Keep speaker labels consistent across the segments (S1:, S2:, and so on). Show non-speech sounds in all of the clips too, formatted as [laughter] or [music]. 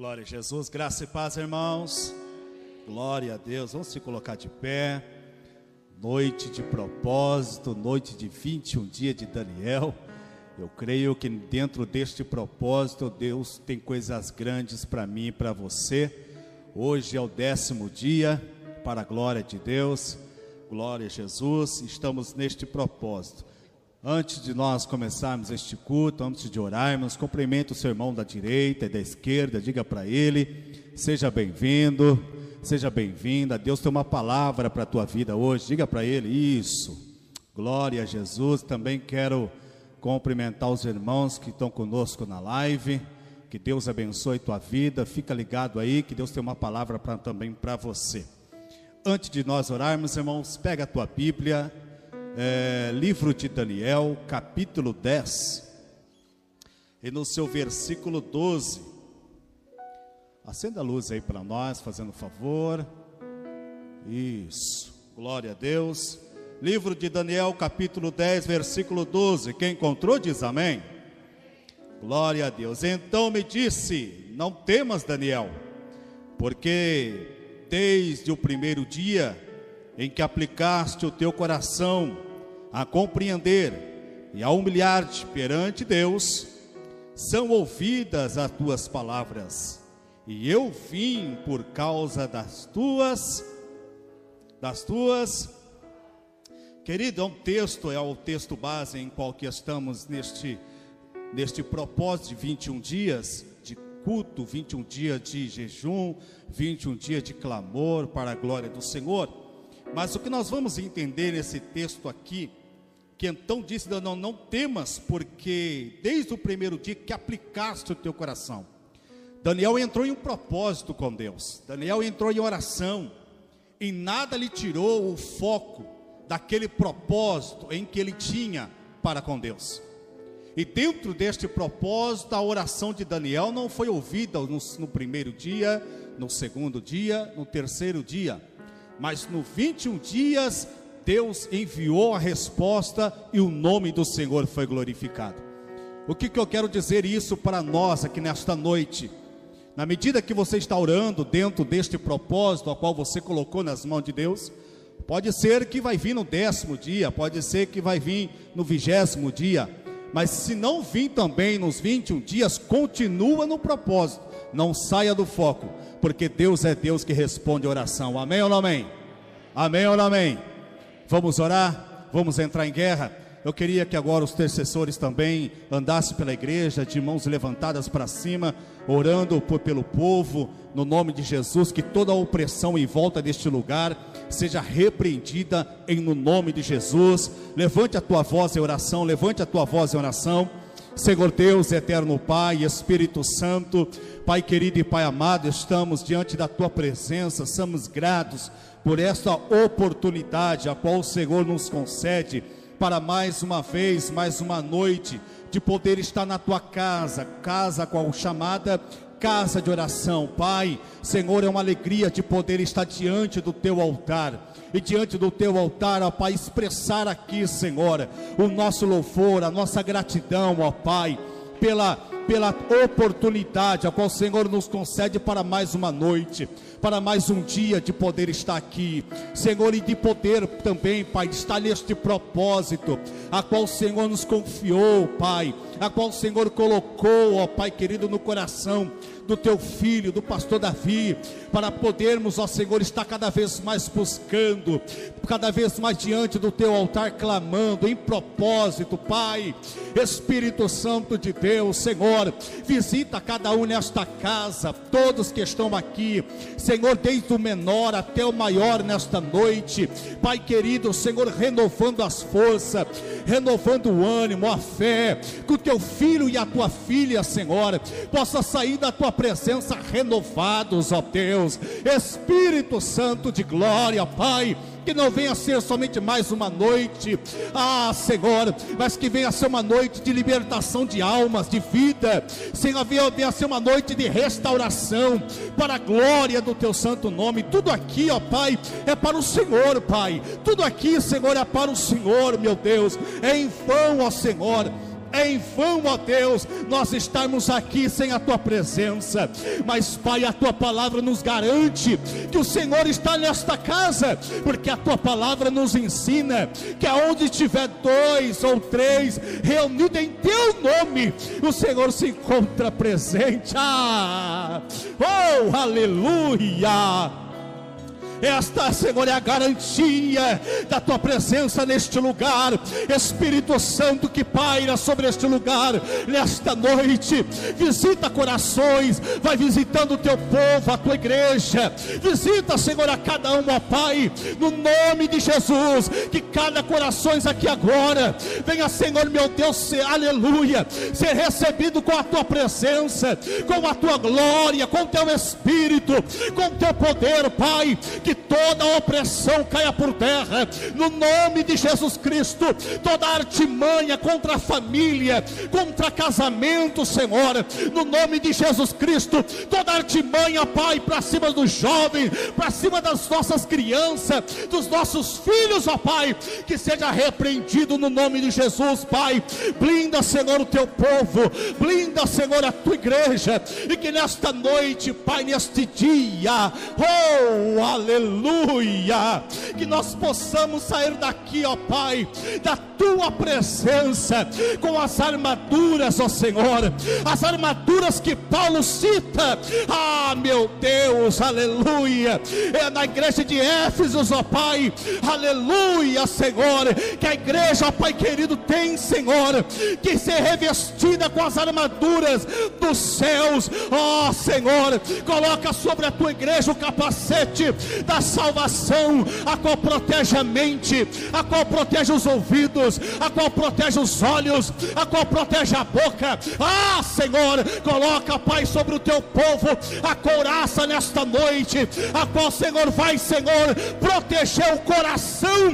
S1: Glória a Jesus, graça e paz, irmãos. Glória a Deus. Vamos se colocar de pé. Noite de propósito, noite de 21 dias de Daniel. Eu creio que dentro deste propósito, Deus tem coisas grandes para mim e para você. Hoje é o décimo dia, para a glória de Deus. Glória a Jesus. Estamos neste propósito. Antes de nós começarmos este culto, antes de orarmos, cumprimente o seu irmão da direita e da esquerda, diga para ele: seja bem-vindo, seja bem-vinda. Deus tem uma palavra para a tua vida hoje, diga para ele isso. Glória a Jesus. Também quero cumprimentar os irmãos que estão conosco na live. Que Deus abençoe tua vida. Fica ligado aí, que Deus tem uma palavra pra, também para você. Antes de nós orarmos, irmãos, pega a tua Bíblia é, livro de Daniel, capítulo 10, e no seu versículo 12. Acenda a luz aí para nós, fazendo favor. Isso, glória a Deus. Livro de Daniel, capítulo 10, versículo 12. Quem encontrou diz amém. Glória a Deus. Então me disse: Não temas, Daniel, porque desde o primeiro dia em que aplicaste o teu coração a compreender e a humilhar-te perante Deus, são ouvidas as tuas palavras. E eu vim por causa das tuas das tuas Querido, é um texto, é o texto base em qual que estamos neste neste propósito de 21 dias de culto, 21 dias de jejum, 21 dias de clamor para a glória do Senhor. Mas o que nós vamos entender nesse texto aqui, que então disse: não, não temas, porque desde o primeiro dia que aplicaste o teu coração, Daniel entrou em um propósito com Deus, Daniel entrou em oração, e nada lhe tirou o foco daquele propósito em que ele tinha para com Deus. E dentro deste propósito, a oração de Daniel não foi ouvida no, no primeiro dia, no segundo dia, no terceiro dia mas no 21 dias Deus enviou a resposta e o nome do Senhor foi glorificado. O que, que eu quero dizer isso para nós aqui nesta noite? Na medida que você está orando dentro deste propósito ao qual você colocou nas mãos de Deus, pode ser que vai vir no décimo dia, pode ser que vai vir no vigésimo dia, mas se não vir também nos 21 dias, continua no propósito, não saia do foco, porque Deus é Deus que responde oração. Amém ou não amém? Amém ou não amém? Vamos orar? Vamos entrar em guerra? Eu queria que agora os intercessores também andassem pela igreja, de mãos levantadas para cima, orando por, pelo povo, no nome de Jesus, que toda opressão em volta deste lugar seja repreendida em no nome de Jesus. Levante a tua voz em oração, levante a tua voz em oração. Senhor Deus, eterno Pai, Espírito Santo, Pai querido e Pai amado, estamos diante da tua presença, somos gratos por esta oportunidade a qual o Senhor nos concede para mais uma vez, mais uma noite de poder estar na tua casa, casa qual chamada casa de oração. Pai, Senhor, é uma alegria de poder estar diante do teu altar e diante do teu altar, ó Pai, expressar aqui, Senhor, o nosso louvor, a nossa gratidão, ó Pai, pela pela oportunidade a qual o Senhor nos concede para mais uma noite para mais um dia de poder estar aqui, Senhor, e de poder também, Pai, estar neste propósito, a qual o Senhor nos confiou, Pai, a qual o Senhor colocou, ó Pai querido, no coração do teu filho, do pastor Davi, para podermos, ó Senhor, estar cada vez mais buscando, cada vez mais diante do teu altar, clamando em propósito, Pai, Espírito Santo de Deus, Senhor, visita cada um nesta casa, todos que estão aqui, Senhor, desde o menor até o maior nesta noite, Pai querido, Senhor, renovando as forças, renovando o ânimo, a fé, que o teu filho e a tua filha, Senhor, possa sair da tua presença renovados, ó Deus, Espírito Santo de glória, Pai que não venha ser somente mais uma noite, ah Senhor, mas que venha ser uma noite de libertação de almas, de vida, Senhor, venha ser uma noite de restauração, para a glória do Teu santo nome. Tudo aqui, ó Pai, é para o Senhor, Pai. Tudo aqui, Senhor, é para o Senhor, meu Deus. É em vão, ó Senhor É em vão, ó Deus, nós estarmos aqui sem a tua presença. Mas, Pai, a tua palavra nos garante que o Senhor está nesta casa, porque a tua palavra nos ensina que aonde tiver dois ou três reunidos em teu nome, o Senhor se encontra presente. Ah! Oh, aleluia! Esta, Senhor, é a garantia da tua presença neste lugar. Espírito Santo que paira sobre este lugar nesta noite. Visita corações, vai visitando o teu povo, a tua igreja. Visita, Senhor, a cada um, ó Pai, no nome de Jesus. Que cada coração aqui agora venha, Senhor, meu Deus, ser, aleluia, ser recebido com a tua presença, com a tua glória, com o teu espírito, com o teu poder, Pai. Que que toda opressão caia por terra, no nome de Jesus Cristo, toda artimanha contra a família, contra casamento, Senhor, no nome de Jesus Cristo, toda artimanha, Pai, para cima dos jovens, para cima das nossas crianças, dos nossos filhos, ó Pai, que seja repreendido no nome de Jesus, Pai. Blinda, Senhor, o teu povo, blinda, Senhor, a tua igreja, e que nesta noite, Pai, neste dia, oh, aleluia aleluia. Que nós possamos sair daqui, ó Pai, da tua presença, com as armaduras, ó Senhor, as armaduras que Paulo cita. Ah, meu Deus, aleluia. É na igreja de Éfesos, ó Pai, aleluia, Senhor. Que a igreja, ó Pai querido, tem, Senhor, que ser revestida com as armaduras dos céus, ó Senhor. Coloca sobre a tua igreja o capacete da salvação, a qual protege a mente, a qual protege os ouvidos, a qual protege os olhos, a qual protege a boca. Ah, Senhor, coloca, Pai, sobre o teu povo a couraça nesta noite, a qual, Senhor, vai, Senhor, proteger o coração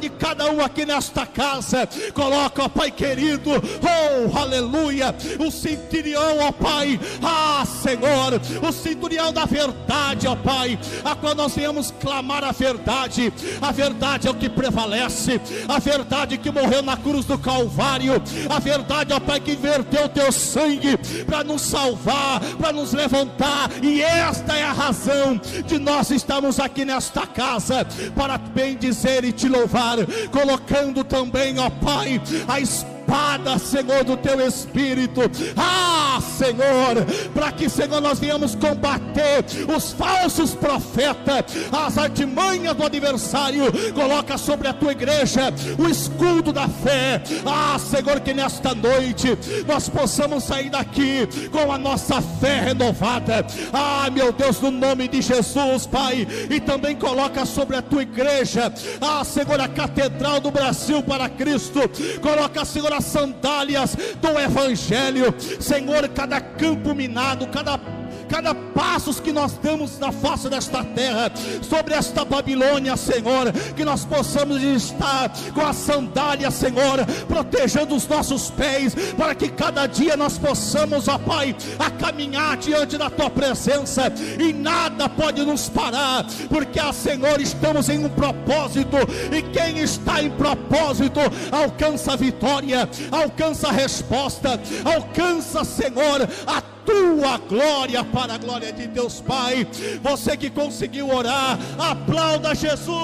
S1: de cada um aqui nesta casa. Coloca, Pai querido, oh, aleluia, o cinturão, ó Pai, ah, Senhor, o cinturão da verdade, ó Pai, a qual nós vamos clamar a verdade. A verdade é o que prevalece. A verdade que morreu na cruz do Calvário. A verdade, ó Pai, que verteu o teu sangue para nos salvar, para nos levantar. E esta é a razão de nós estamos aqui nesta casa para bem dizer e te louvar, colocando também, ó Pai, a espada espada, Senhor, do teu espírito. Ah, Senhor, para que, Senhor, nós venhamos combater os falsos profetas, as artimanhas do adversário. Coloca sobre a tua igreja o escudo da fé. Ah, Senhor, que nesta noite nós possamos sair daqui com a nossa fé renovada. Ah, meu Deus, no nome de Jesus, Pai, e também coloca sobre a tua igreja, ah, Senhor, a catedral do Brasil para Cristo. Coloca, Senhor, as sandálias do Evangelho, Senhor, cada campo minado, cada cada passo que nós damos na face desta terra, sobre esta Babilônia, Senhor, que nós possamos estar com a sandália, Senhor, protegendo os nossos pés, para que cada dia nós possamos, ó Pai, a caminhar diante da tua presença, e nada pode nos parar, porque, a Senhor, estamos em um propósito, e quem está em propósito alcança a vitória, alcança a resposta, alcança, Senhor, a tua glória para a glória de Deus Pai. Você que conseguiu orar, aplauda Jesus.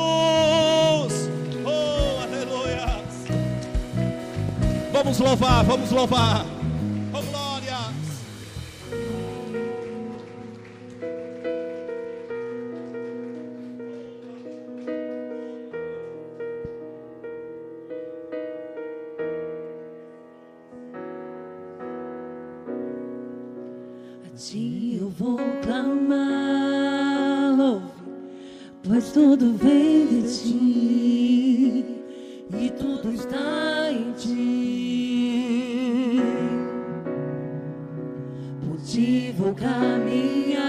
S1: Oh, aleluia. Vamos louvar, vamos louvar.
S2: Pois tudo vem de ti e tudo está em ti. Por ti vou caminhar,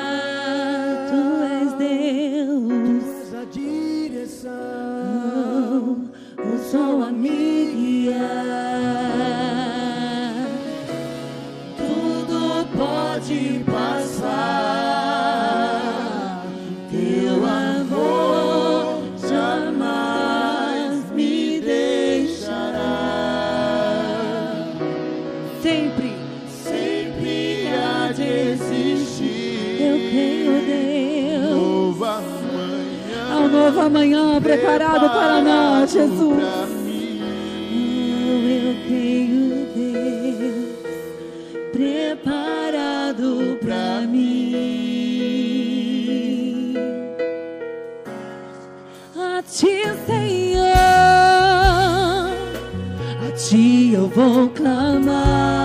S2: tu és Deus, a direção, o sol a me guiar. Tudo pode sempre,
S3: manhã.
S2: Amanhã preparado para nós, Jesus. Eu creio, Deus, preparado para mim. A ti, Senhor, a ti eu vou clamar,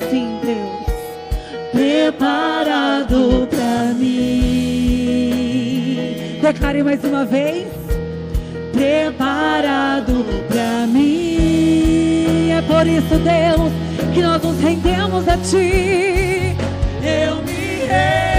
S2: assim, Deus, preparado para mim. Declare mais uma vez, preparado para mim. É por isso, Deus, que nós nos rendemos a Ti.
S3: Eu me rendo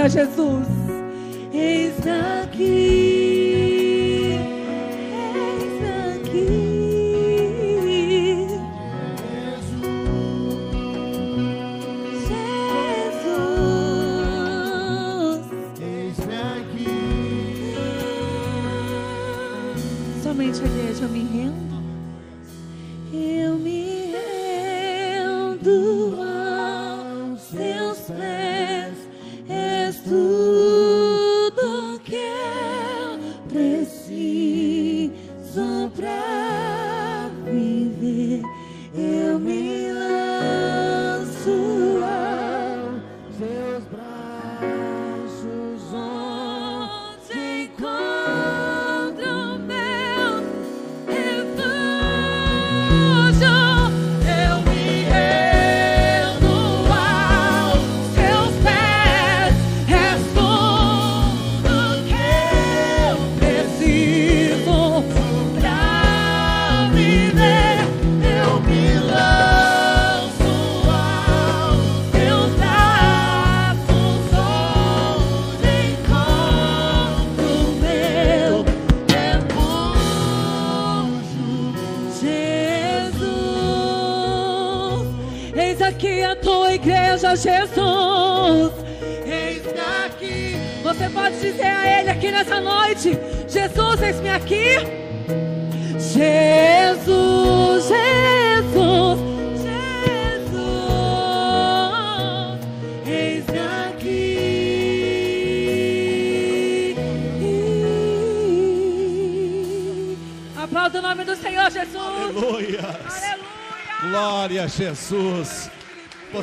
S2: vidas, Jesus.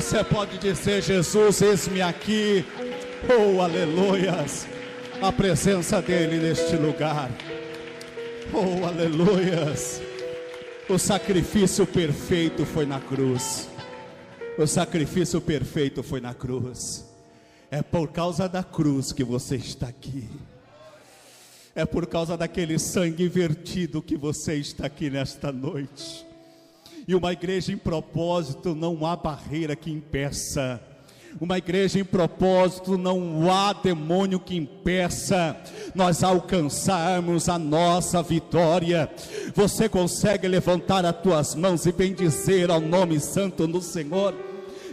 S2: Você pode dizer, Jesus, eis-me aqui.
S1: Oh, aleluias. A presença dele neste lugar. Oh, aleluias. O sacrifício perfeito foi na cruz. O sacrifício perfeito foi na cruz. É por causa da cruz que você está aqui. é por causa daquele sangue vertido que você está aqui nesta noite. E uma igreja em propósito, não há barreira que impeça. Uma igreja em propósito, não há demônio que impeça nós alcançarmos a nossa vitória. Você consegue levantar as tuas mãos e bendizer ao nome santo do Senhor?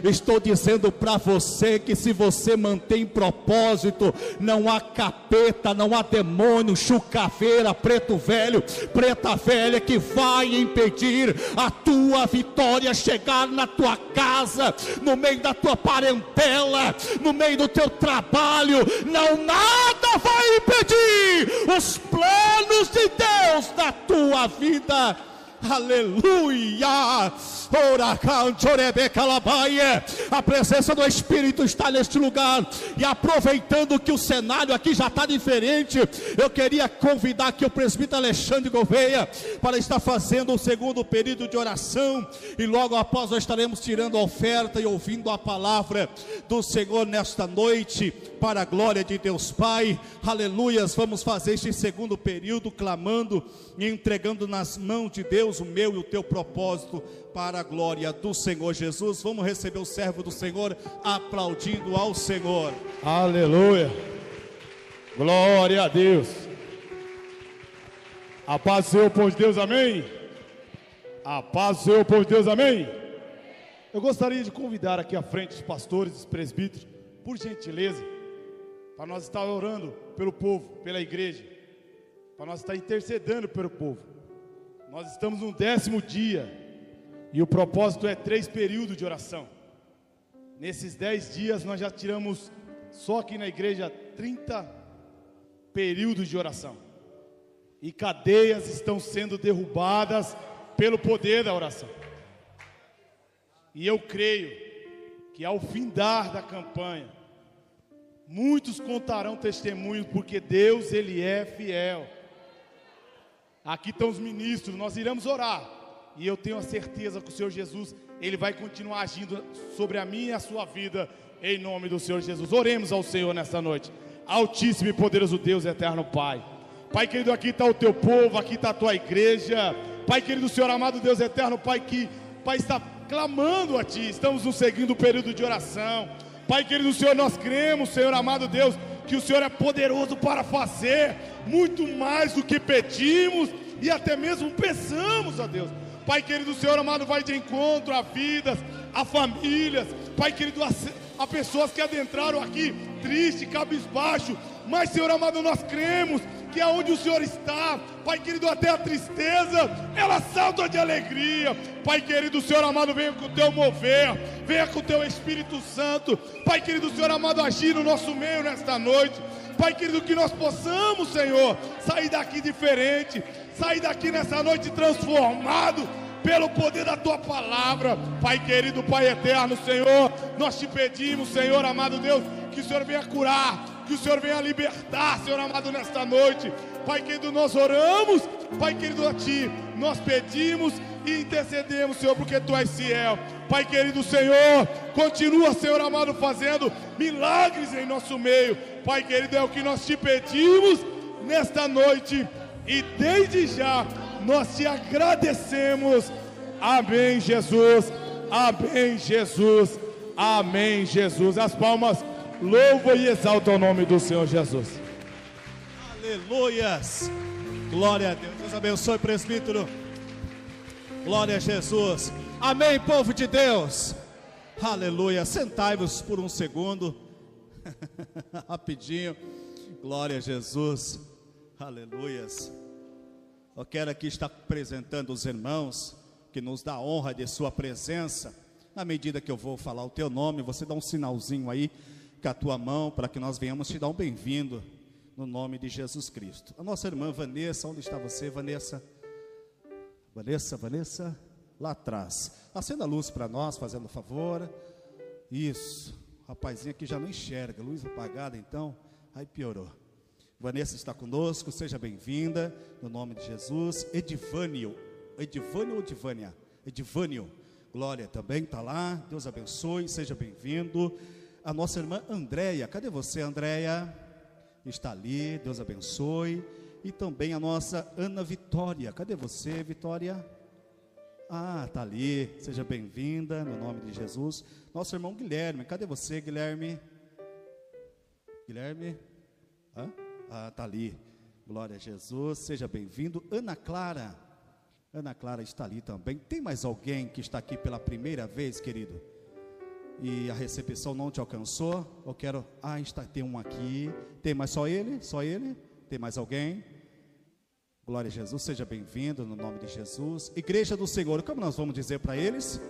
S1: Estou dizendo para você que se você mantém propósito, não há capeta, não há demônio, chucaveira, preto velho, preta velha que vai impedir a tua vitória chegar na tua casa, no meio da tua parentela, no meio do teu trabalho. Não nada vai impedir os planos de Deus na tua vida. Aleluia! A presença do Espírito está neste lugar. E aproveitando que o cenário aqui já está diferente, eu queria convidar aqui o presbítero Alexandre Gouveia para estar fazendo o segundo período de oração. E logo após nós estaremos tirando a oferta e ouvindo a palavra do Senhor nesta noite, para a glória de Deus Pai. Aleluias! Vamos fazer este segundo período clamando e entregando nas mãos de Deus o meu e o teu propósito para a glória do Senhor Jesus. Vamos receber o servo do Senhor aplaudindo ao Senhor.
S4: Aleluia. Glória a Deus. A paz do Senhor, de Deus, amém? A paz do Senhor, de Deus, amém? Eu gostaria de convidar aqui à frente os pastores, os presbíteros, por gentileza, para nós estar orando pelo povo, pela igreja, para nós estar intercedendo pelo povo. Nós estamos no décimo dia e o propósito é três períodos de oração. Nesses dez dias nós já tiramos só aqui na igreja 30 períodos de oração. E cadeias estão sendo derrubadas pelo poder da oração. E eu creio que ao findar da campanha, muitos contarão testemunhos, porque Deus, Ele é fiel. Aqui estão os ministros, nós iremos orar. E eu tenho a certeza que o Senhor Jesus, Ele vai continuar agindo sobre a minha e a sua vida, em nome do Senhor Jesus. Oremos ao Senhor nesta noite. Altíssimo e poderoso Deus, eterno Pai. Pai querido, aqui está o teu povo, aqui está a tua igreja. Pai querido, Senhor amado Deus eterno, Pai que Pai está clamando a Ti. Estamos nos seguindo período de oração. Pai querido, Senhor, nós cremos, Senhor amado Deus, que o Senhor é poderoso para fazer muito mais do que pedimos e até mesmo pensamos, ó Deus. Pai querido, o Senhor amado vai de encontro a vidas, a famílias, Pai querido, a, a pessoas que adentraram aqui triste, cabisbaixo, mas Senhor amado, nós cremos que aonde o Senhor está, Pai querido, até a tristeza, ela salta de alegria. Pai querido, Senhor amado, venha com o teu mover, venha com o teu Espírito Santo. Pai querido, Senhor amado, agir no nosso meio nesta noite. Pai querido, que nós possamos, Senhor, sair daqui diferente, sair daqui nessa noite transformado pelo poder da tua palavra. Pai querido, Pai eterno, Senhor, nós te pedimos, Senhor amado Deus, que o Senhor venha curar, que o Senhor venha libertar, Senhor amado, nesta noite. Pai querido, nós oramos, Pai querido, a Ti, nós pedimos e intercedemos, Senhor, porque Tu és fiel. Pai querido Senhor, continua, Senhor amado, fazendo milagres em nosso meio. Pai querido, é o que nós te pedimos nesta noite e desde já nós te agradecemos. Amém, Jesus. Amém, Jesus. Amém, Jesus. As palmas louvam e exaltam o nome do Senhor Jesus.
S1: Aleluias. Glória a Deus. Deus abençoe, presbítero. Glória a Jesus. Amém, povo de Deus. Aleluia. Sentai-vos por um segundo. [laughs] Rapidinho. Glória a Jesus. Aleluias. Eu quero aqui estar apresentando os irmãos que nos dá a honra de sua presença. Na medida que eu vou falar o teu nome, você dá um sinalzinho aí com a tua mão para que nós venhamos te dar um bem-vindo no nome de Jesus Cristo. A nossa irmã Vanessa, onde está você, Vanessa? Vanessa, Vanessa, lá atrás. Acenda a luz para nós, fazendo favor. Isso. Rapazinho aqui já não enxerga, luz apagada então, aí piorou. Vanessa está conosco, seja bem-vinda, no nome de Jesus. Edivânio, Edivânio ou Edivânia? Edivânio, glória também está lá, Deus abençoe, seja bem-vindo. A nossa irmã Andréia, cadê você, Andréia? Está ali, Deus abençoe. E também a nossa Ana Vitória. Cadê você, Vitória? Ah, tá ali. Seja bem-vinda, no nome de Jesus. Nosso irmão Guilherme. Cadê você, Guilherme? Guilherme? Hã? Ah, tá ali. Glória a Jesus. Seja bem-vindo. Ana Clara. Ana Clara está ali também. Tem mais alguém que está aqui pela primeira vez, querido? E a recepção não te alcançou? Eu quero. Ah, está, tem um aqui. Tem mais só ele? Só ele? Tem mais alguém? Glória a Jesus, seja bem-vindo no nome de Jesus. Igreja do Senhor, como nós vamos dizer para eles?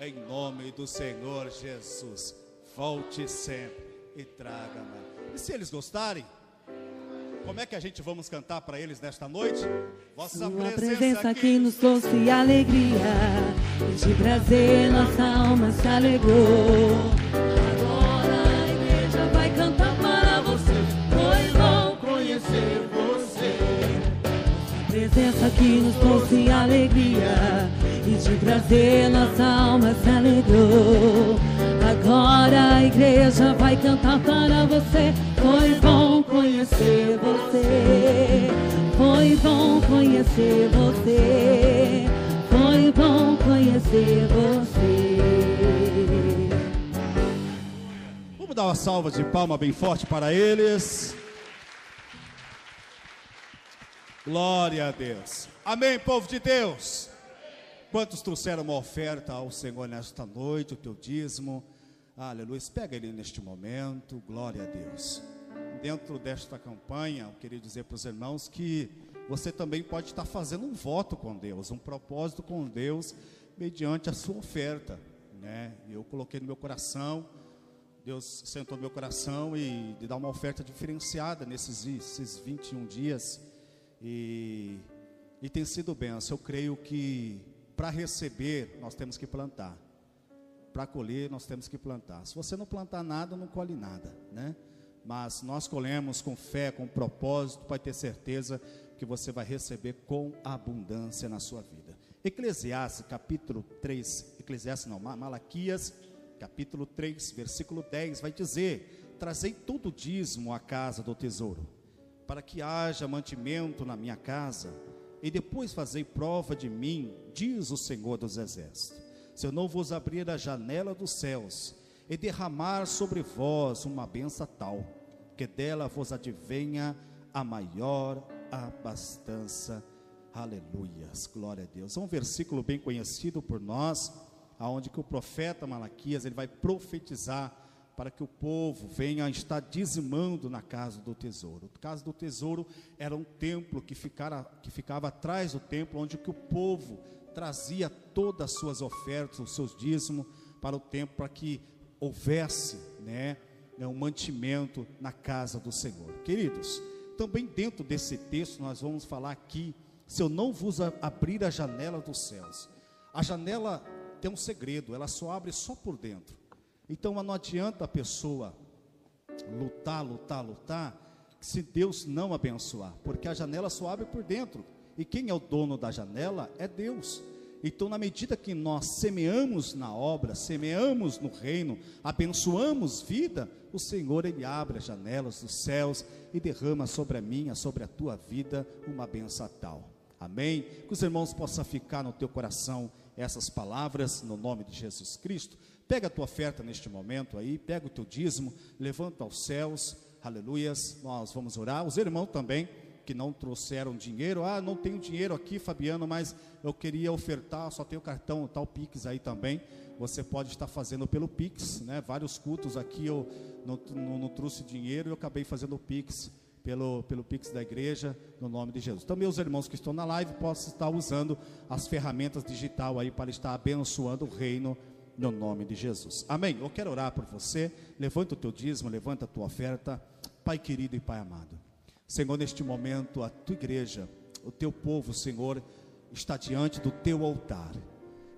S1: Em nome do Senhor Jesus, volte sempre e traga mais. E se eles gostarem, como é que a gente vamos cantar para eles nesta noite? Vossa
S2: Sua presença aqui nos trouxe alegria e de prazer nossa alma se alegrou. Agora a igreja vai cantar para você. Foi bom
S3: Conhecer você.
S2: Sua presença aqui nos trouxe alegria e de prazer nossa alma se alegrou. Agora a igreja vai cantar para você. Foi bom conhecer você. Foi bom conhecer você. Foi bom conhecer você.
S1: Vamos dar uma salva de palma bem forte para eles. Glória a Deus. Amém, povo de Deus. Quantos trouxeram uma oferta ao Senhor nesta noite, o teu dízimo? Aleluia. Pega ele neste momento. Glória a Deus. Dentro desta campanha, eu queria dizer para os irmãos que você também pode estar fazendo um voto com Deus, um propósito com Deus, mediante a sua oferta. Né? Eu coloquei no meu coração Deus sentou no meu coração e de dar uma oferta diferenciada nesses esses 21 dias. E, e tem sido benção. Eu creio que para receber nós temos que plantar. Para colher nós temos que plantar. Se você não plantar nada, não colhe nada, né? Mas nós colhemos com fé, com propósito, para ter certeza que você vai receber com abundância na sua vida. Eclesiastes capítulo 3, Eclesiastes não, Ma- Malaquias capítulo 3, versículo 10, vai dizer: Trazei todo o dízimo à casa do tesouro, para que haja mantimento na minha casa, e depois fazei prova de mim, diz o Senhor dos Exércitos. Se eu não vos abrir a janela dos céus, e derramar sobre vós uma benção tal, que dela vos advenha a maior abastança. Aleluias, glória a Deus. É um versículo bem conhecido por nós, aonde que o profeta Malaquias ele vai profetizar para que o povo venha a estar dizimando na casa do tesouro. A casa do tesouro era um templo que, ficara, que ficava atrás do templo, onde que o povo trazia todas as suas ofertas, os seus dízimos para o templo, para que houvesse né, um mantimento na casa do Senhor. Queridos, também dentro desse texto nós vamos falar aqui, se eu não vos abrir a janela dos céus. A janela tem um segredo, ela só abre só por dentro. Então não adianta a pessoa lutar, lutar, lutar, se Deus não abençoar, porque a janela só abre por dentro. E quem é o dono da janela é Deus. Então, na medida que nós semeamos na obra, semeamos no reino, abençoamos vida, o Senhor ele abre as janelas dos céus e derrama sobre a minha, sobre a tua vida uma benção tal. Amém? Que os irmãos possam ficar no teu coração essas palavras no nome de Jesus Cristo. Pega a tua oferta neste momento aí, pega o teu dízimo, levanta aos céus, aleluias. Nós vamos orar. Os irmãos também que não trouxeram dinheiro, ah, não tenho dinheiro aqui, Fabiano, mas eu queria ofertar, só tenho cartão, tal Pix aí também. Você pode estar fazendo pelo Pix, né? Vários cultos aqui eu não, não, não trouxe dinheiro, eu acabei fazendo o Pix pelo, pelo Pix da igreja, no nome de Jesus. Então, meus irmãos que estão na live, possam estar usando as ferramentas digital aí para estar abençoando o reino no nome de Jesus. Amém. Eu quero orar por você. Levanta o teu dízimo, levanta a tua oferta. Pai querido e Pai amado. Senhor, neste momento, a tua igreja, o teu povo, Senhor, está diante do teu altar.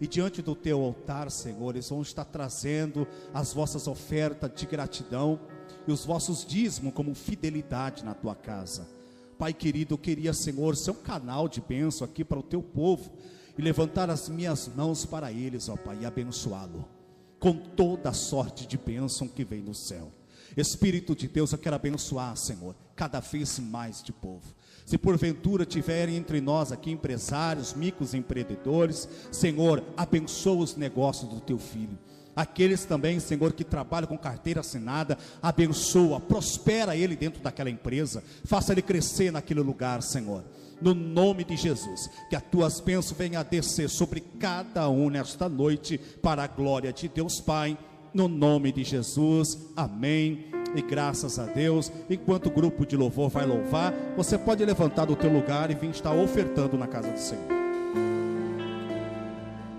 S1: E diante do teu altar, Senhor, eles vão estar trazendo as vossas ofertas de gratidão e os vossos dízimos como fidelidade na tua casa. Pai querido, eu queria, Senhor, ser um canal de bênção aqui para o teu povo e levantar as minhas mãos para eles, ó Pai, e abençoá-lo com toda a sorte de bênção que vem do céu. Espírito de Deus, eu quero abençoar, Senhor, cada vez mais de povo. Se porventura tiverem entre nós aqui empresários, microempreendedores, Senhor, abençoa os negócios do teu filho. Aqueles também, Senhor, que trabalham com carteira assinada, abençoa, prospera ele dentro daquela empresa, faça ele crescer naquele lugar, Senhor. No nome de Jesus, que as tuas bênçãos venham a descer sobre cada um nesta noite, para a glória de Deus Pai, no nome de Jesus, amém e graças a Deus. Enquanto o grupo de louvor vai louvar, você pode levantar do teu lugar e vir estar ofertando na casa do Senhor.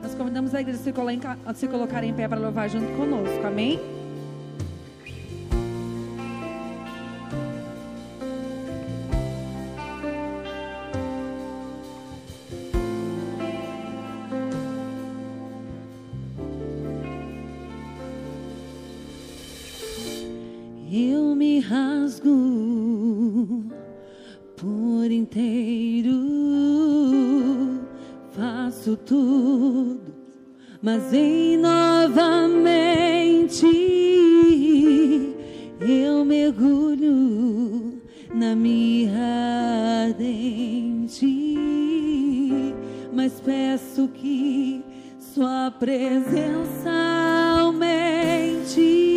S2: Nós convidamos a igreja a se colocar em pé para louvar junto conosco, amém? Mas em novamente eu mergulho na minha ardente, mas peço que sua presença aumente.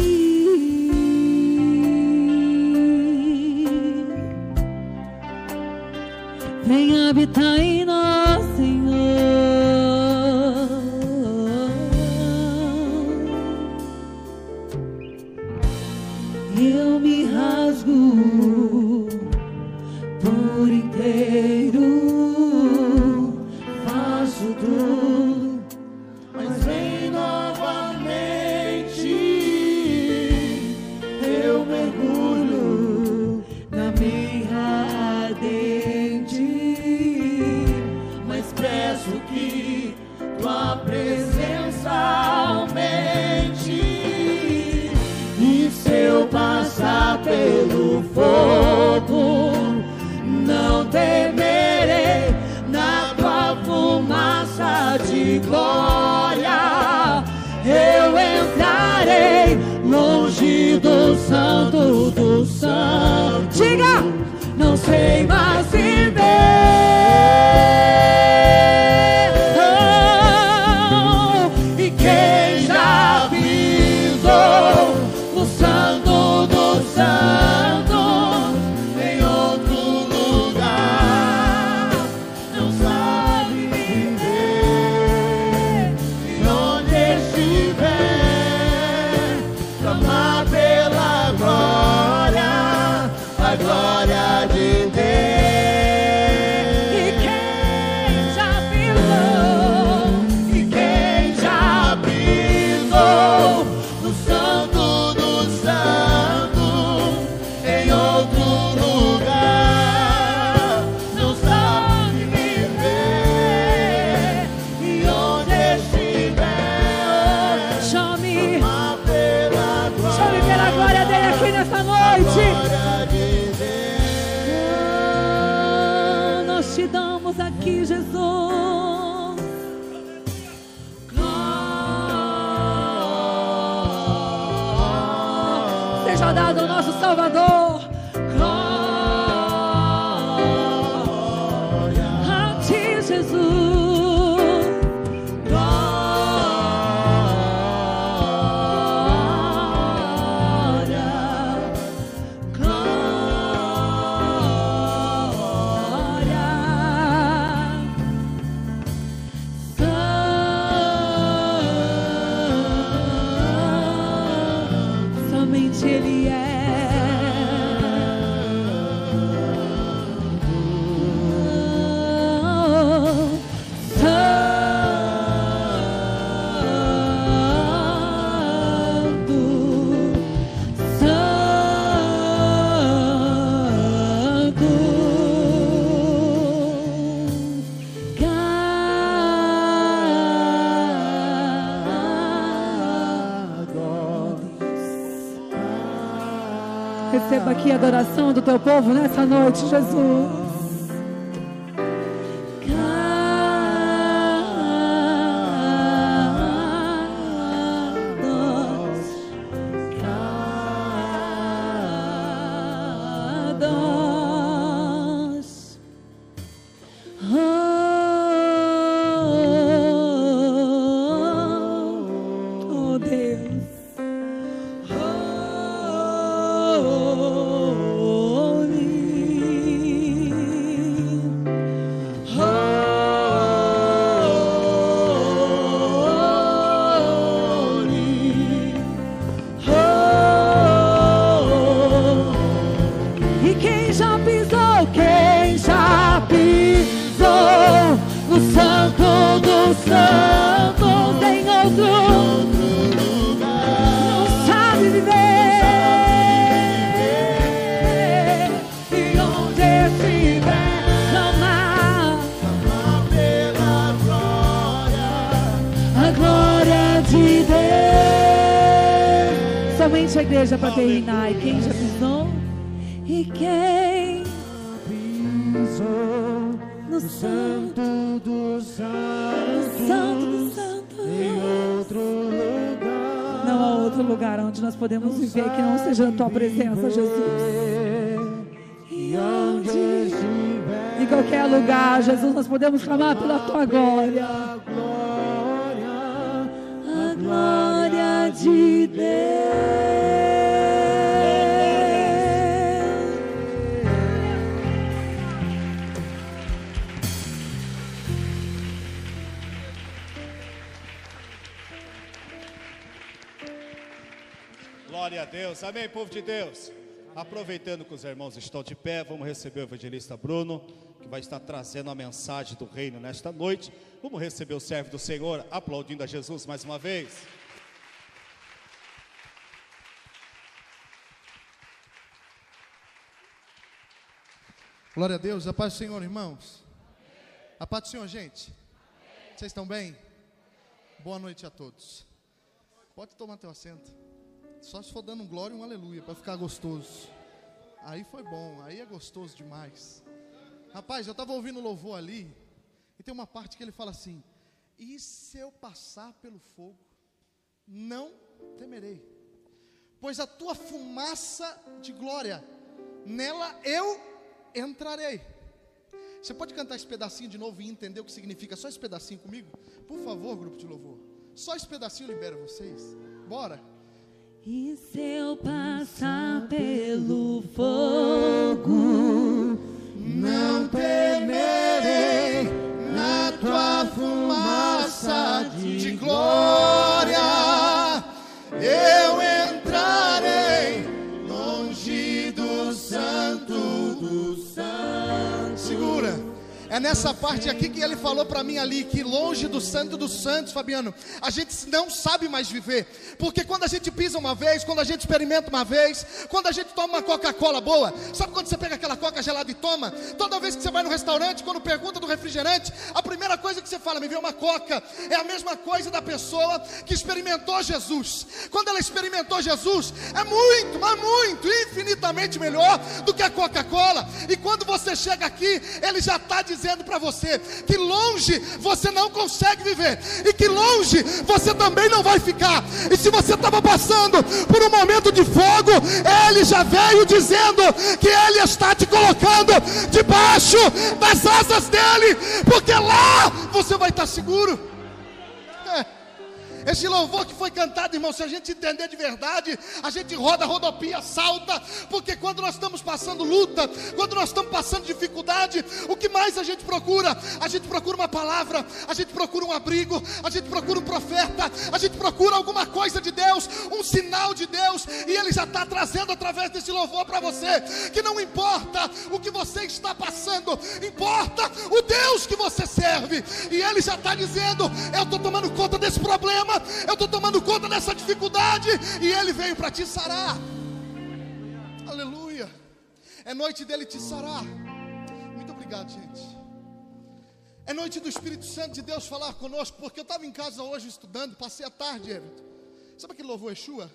S2: Vem habitar em nós, Senhor. Receba aqui a adoração do teu povo nessa noite, Jesus. Podemos clamar pela tua glória,
S3: A glória
S2: de Deus.
S1: Glória a Deus. Amém, povo de Deus. Aproveitando que os irmãos estão de pé, vamos receber o evangelista Bruno, que vai estar trazendo a mensagem do reino nesta noite. Vamos receber o servo do Senhor, aplaudindo a Jesus mais uma vez.
S5: Glória a Deus, a paz do Senhor, irmãos. A paz do Senhor, gente. Vocês estão bem? Boa noite a todos. Pode tomar teu assento. Só se for dando um glória e um aleluia para ficar gostoso. Aí foi bom, aí é gostoso demais. Rapaz, eu estava ouvindo o louvor ali e tem uma parte que ele fala assim: E se eu passar pelo fogo, não temerei, pois a tua fumaça de glória, nela eu entrarei. Você pode cantar esse pedacinho de novo e entender o que significa só esse pedacinho comigo? Por favor, grupo de louvor. Só esse pedacinho libera vocês. Bora.
S2: E se eu passar pelo fogo,
S5: Não temerei na tua fumaça de glória. É nessa parte aqui que ele falou para mim ali que longe do santo dos santos, Fabiano, a gente não sabe mais viver. Porque quando a gente pisa uma vez, quando a gente experimenta uma vez, quando a gente toma uma Coca-Cola boa, sabe quando você pega aquela Coca gelada e toma? Toda vez que você vai no restaurante, quando pergunta do refrigerante, a primeira coisa que você fala, me vê uma Coca, é a mesma coisa da pessoa que experimentou Jesus. Quando ela experimentou Jesus, é muito, mas muito, infinitamente melhor do que a Coca-Cola. E quando você chega aqui, ele já está dizendo para você que longe você não consegue viver e que longe você também não vai ficar. E se você estava passando por um momento de fogo, ele já veio dizendo que ele está te colocando debaixo das asas dele, porque lá você vai estar seguro. Esse louvor que foi cantado, irmão, se a gente entender de verdade, a gente roda, rodopia, salta, porque quando nós estamos passando luta, quando nós estamos passando dificuldade, o que mais a gente procura? A gente procura uma palavra, a gente procura um abrigo, a gente procura um profeta, a gente procura alguma coisa de Deus, um sinal de Deus, e Ele já está trazendo através desse louvor para você, que não importa o que você está passando, importa o Deus que você serve, e Ele já está dizendo: Eu estou tomando conta desse problema, eu estou tomando conta dessa dificuldade, e Ele veio para te sarar. Aleluia. É noite dele te sarar. Muito obrigado, gente. É noite do Espírito Santo de Deus falar conosco, porque eu estava em casa hoje estudando, passei a tarde, Everton. Sabe aquele louvor Exua?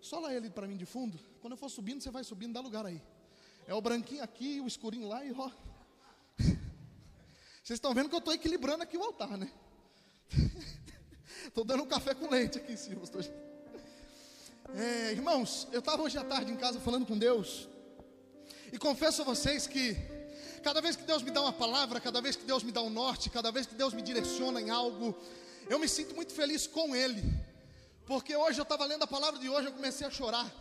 S5: Sola ele para mim de fundo. Quando eu for subindo, você vai subindo, dá lugar aí. É o branquinho aqui, o escurinho lá e ó. [laughs] Vocês estão vendo que eu estou equilibrando aqui o altar, né? [laughs] Estou dando um café com leite aqui em cima. Estou... É, irmãos, eu estava hoje à tarde em casa falando com Deus. E confesso a vocês que cada vez que Deus me dá uma palavra, cada vez que Deus me dá um norte, cada vez que Deus me direciona em algo, eu me sinto muito feliz com Ele. Porque hoje eu estava lendo a palavra de hoje, eu comecei a chorar.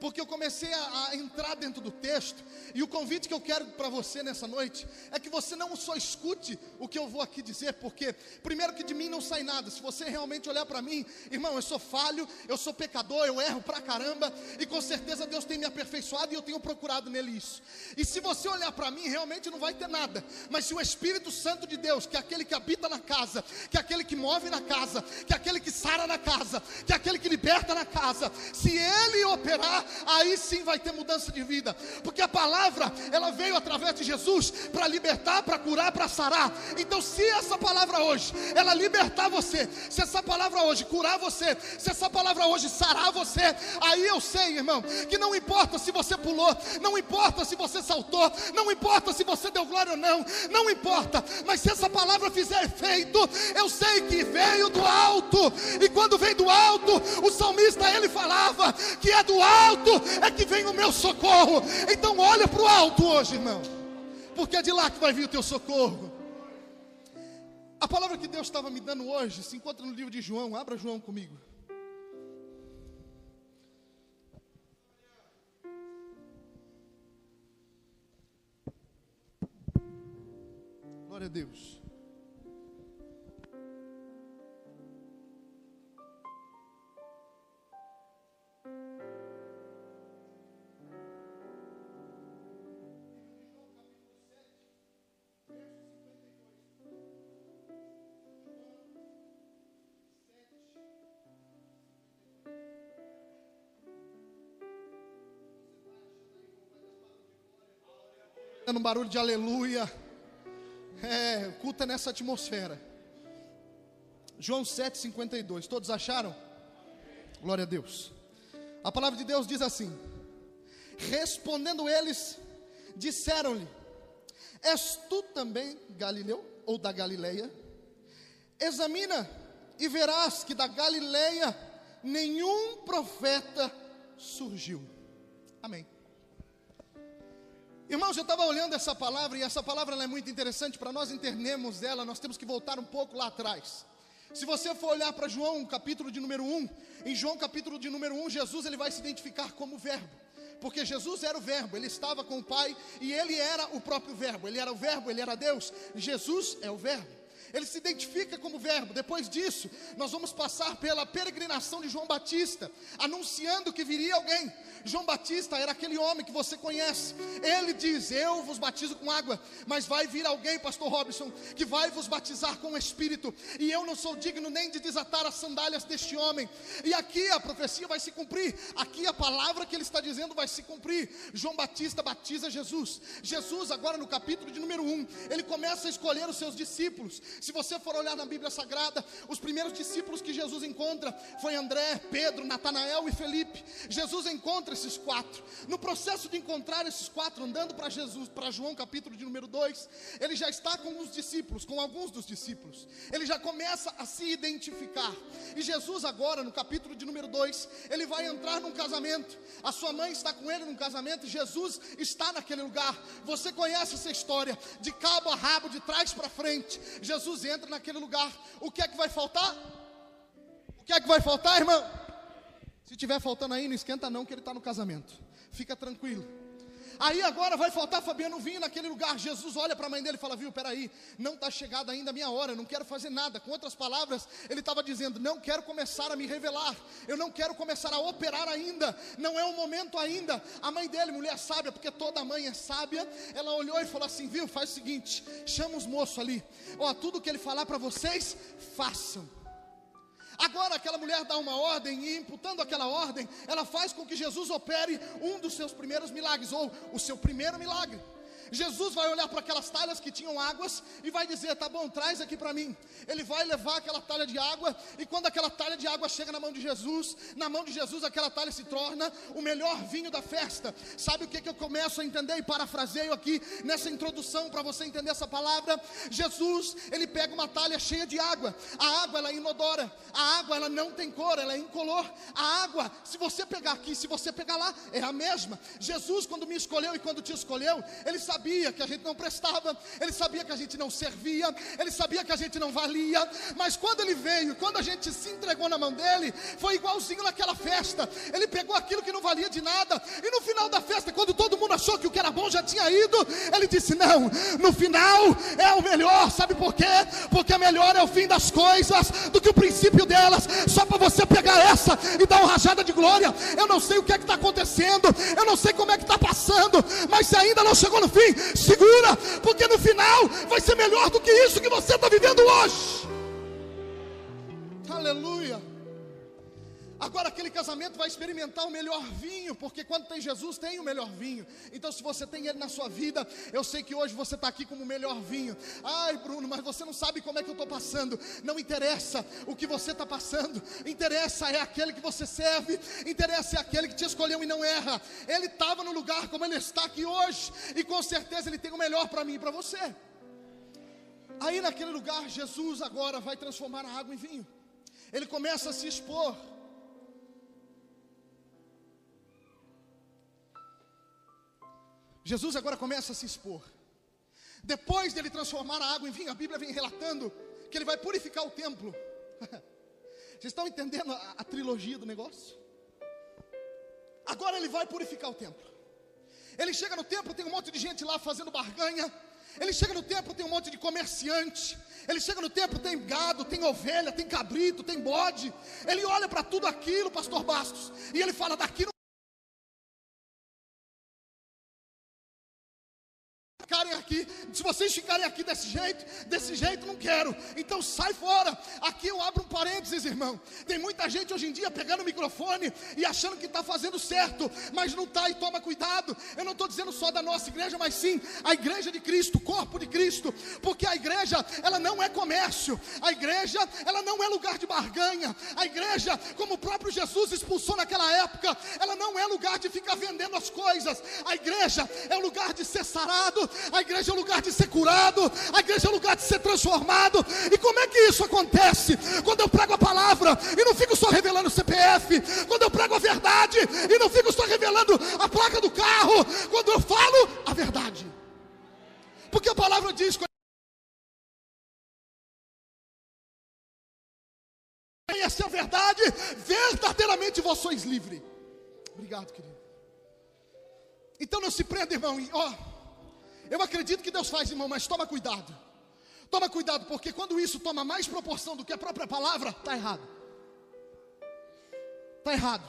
S5: Porque eu comecei a, a entrar dentro do texto, e o convite que eu quero para você nessa noite é que você não só escute o que eu vou aqui dizer, porque, primeiro, que de mim não sai nada. Se você realmente olhar para mim, irmão, eu sou falho, eu sou pecador, eu erro pra caramba, e com certeza Deus tem me aperfeiçoado e eu tenho procurado nele isso. E se você olhar para mim, realmente não vai ter nada, mas se o Espírito Santo de Deus, que é aquele que habita na casa, que é aquele que move na casa, que é aquele que sara na casa, que é aquele que liberta na casa, se ele operar, aí sim vai ter mudança de vida, porque a palavra, ela veio através de Jesus para libertar, para curar, para sarar. Então, se essa palavra hoje, ela libertar você, se essa palavra hoje curar você, se essa palavra hoje sarar você, aí eu sei, irmão, que não importa se você pulou, não importa se você saltou, não importa se você deu glória ou não, não importa, mas se essa palavra fizer efeito, eu sei que veio do alto, e quando vem do alto, o salmista ele falava que é do alto é que vem o meu socorro. Então olha para o alto hoje, irmão, porque é de lá que vai vir o teu socorro. A palavra que Deus estava me dando hoje se encontra no livro de João. Abra João comigo. Glória a Deus. Um barulho de aleluia. É, culta nessa atmosfera. João 7,52. Todos acharam? Glória a Deus. A palavra de Deus diz assim: Respondendo eles, disseram-lhe: És tu também Galileu ou da Galileia? Examina e verás que da Galileia nenhum profeta surgiu. Amém. Irmãos, eu estava olhando essa palavra e essa palavra é muito interessante para nós entendermos ela, nós temos que voltar um pouco lá atrás. Se você for olhar para João, capítulo de número 1, em João capítulo de número 1, Jesus ele vai se identificar como verbo. Porque Jesus era o verbo, ele estava com o Pai e ele era o próprio verbo. Ele era o verbo, ele era Deus. Jesus é o verbo ele se identifica como verbo. Depois disso, nós vamos passar pela peregrinação de João Batista, anunciando que viria alguém. João Batista era aquele homem que você conhece. Ele diz: Eu vos batizo com água, mas vai vir alguém, Pastor Robson, que vai vos batizar com o Espírito, e eu não sou digno nem de desatar as sandálias deste homem. E aqui a profecia vai se cumprir, aqui a palavra que ele está dizendo vai se cumprir. João Batista batiza Jesus. Jesus, agora no capítulo de número 1, ele começa a escolher os seus discípulos. Se você for olhar na Bíblia Sagrada, os primeiros discípulos que Jesus encontra foi André, Pedro, Natanael e Felipe. Jesus encontra esses quatro. No processo de encontrar esses quatro, andando para Jesus, para João capítulo de número 2, ele já está com os discípulos, com alguns dos discípulos. Ele já começa a se identificar. E Jesus agora, no capítulo de número 2, ele vai entrar num casamento. A sua mãe está com ele num casamento e Jesus está naquele lugar. Você conhece essa história, de cabo a rabo, de trás para frente. Jesus Jesus entra naquele lugar, o que é que vai faltar? O que é que vai faltar, irmão? Se tiver faltando aí, não esquenta não, que ele está no casamento. Fica tranquilo. Aí agora vai faltar Fabiano vir naquele lugar. Jesus olha para a mãe dele e fala: Viu, peraí, não está chegada ainda a minha hora, não quero fazer nada. Com outras palavras, ele estava dizendo: Não quero começar a me revelar, eu não quero começar a operar ainda, não é o momento ainda. A mãe dele, mulher sábia, porque toda mãe é sábia, ela olhou e falou assim: Viu, faz o seguinte, chama os moços ali, ó, tudo que ele falar para vocês, façam. Agora aquela mulher dá uma ordem e imputando aquela ordem, ela faz com que Jesus opere um dos seus primeiros milagres ou o seu primeiro milagre. Jesus vai olhar para aquelas talhas que tinham águas e vai dizer: Tá bom, traz aqui para mim. Ele vai levar aquela talha de água, e quando aquela talha de água chega na mão de Jesus, na mão de Jesus aquela talha se torna o melhor vinho da festa. Sabe o que, que eu começo a entender e parafraseio aqui nessa introdução para você entender essa palavra? Jesus, ele pega uma talha cheia de água, a água ela é inodora, a água ela não tem cor, ela é incolor. A água, se você pegar aqui, se você pegar lá, é a mesma. Jesus, quando me escolheu e quando te escolheu, ele sabe sabia que a gente não prestava, ele sabia que a gente não servia, ele sabia que a gente não valia, mas quando ele veio, quando a gente se entregou na mão dele, foi igualzinho naquela festa. Ele pegou aquilo que não valia de nada, e no final da festa, quando todo mundo achou que o que era bom já tinha ido, ele disse: Não, no final é o melhor, sabe por quê? Porque melhor é o fim das coisas do que o princípio delas, só para você pegar essa e dar uma rajada de glória. Eu não sei o que é que está acontecendo, eu não sei como é que está passando, mas se ainda não chegou no fim, segura, porque no final vai ser melhor do que isso que você está vivendo hoje. Aleluia. Agora aquele casamento vai experimentar o melhor vinho, porque quando tem Jesus tem o melhor vinho. Então, se você tem ele na sua vida, eu sei que hoje você está aqui como o melhor vinho. Ai, Bruno, mas você não sabe como é que eu estou passando. Não interessa o que você está passando, interessa é aquele que você serve, interessa é aquele que te escolheu e não erra. Ele estava no lugar como ele está aqui hoje, e com certeza ele tem o melhor para mim e para você. Aí naquele lugar, Jesus agora vai transformar a água em vinho. Ele começa a se expor. Jesus agora começa a se expor. Depois dele transformar a água em vinho, a Bíblia vem relatando que ele vai purificar o templo. [laughs] Vocês estão entendendo a, a trilogia do negócio? Agora ele vai purificar o templo. Ele chega no templo, tem um monte de gente lá fazendo barganha. Ele chega no templo, tem um monte de comerciante. Ele chega no templo, tem gado, tem ovelha, tem cabrito, tem bode. Ele olha para tudo aquilo, pastor Bastos, e ele fala: daqui não vocês ficarem aqui desse jeito, desse jeito não quero. Então sai fora. Aqui eu abro um parênteses, irmão. Tem muita gente hoje em dia pegando o microfone e achando que está fazendo certo, mas não está e toma cuidado. Eu não estou dizendo só da nossa igreja, mas sim a igreja de Cristo, o corpo de Cristo, porque a igreja ela não é comércio, a igreja ela não é lugar de barganha, a igreja, como o próprio Jesus expulsou naquela época, ela não é lugar de ficar vendendo as coisas, a igreja é o lugar de ser sarado, a igreja é o lugar de ser a igreja é lugar de ser transformado. E como é que isso acontece? Quando eu prego a palavra e não fico só revelando o CPF, quando eu prego a verdade e não fico só revelando a placa do carro, quando eu falo a verdade. Porque a palavra diz: conhece a verdade, verdadeiramente vós sois livre. Obrigado, querido. Então não se prenda, irmão, ó. Eu acredito que Deus faz, irmão, mas toma cuidado. Toma cuidado, porque quando isso toma mais proporção do que a própria palavra, está errado. Está errado.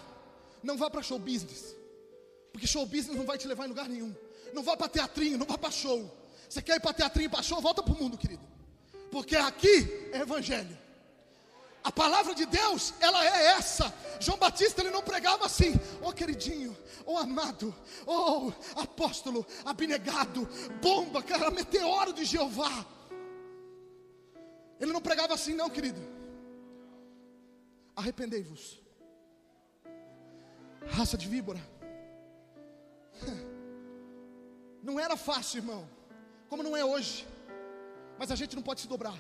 S5: Não vá para show business. Porque show business não vai te levar em lugar nenhum. Não vá para teatrinho, não vá para show. Você quer ir para teatrinho para show, volta para o mundo, querido. Porque aqui é evangelho. A palavra de Deus, ela é essa. João Batista ele não pregava assim, ô queridinho, ô amado, ô apóstolo, abnegado, bomba, cara, meteoro de Jeová. Ele não pregava assim, não, querido. Arrependei-vos, raça de víbora. [laughs] Não era fácil, irmão, como não é hoje, mas a gente não pode se dobrar.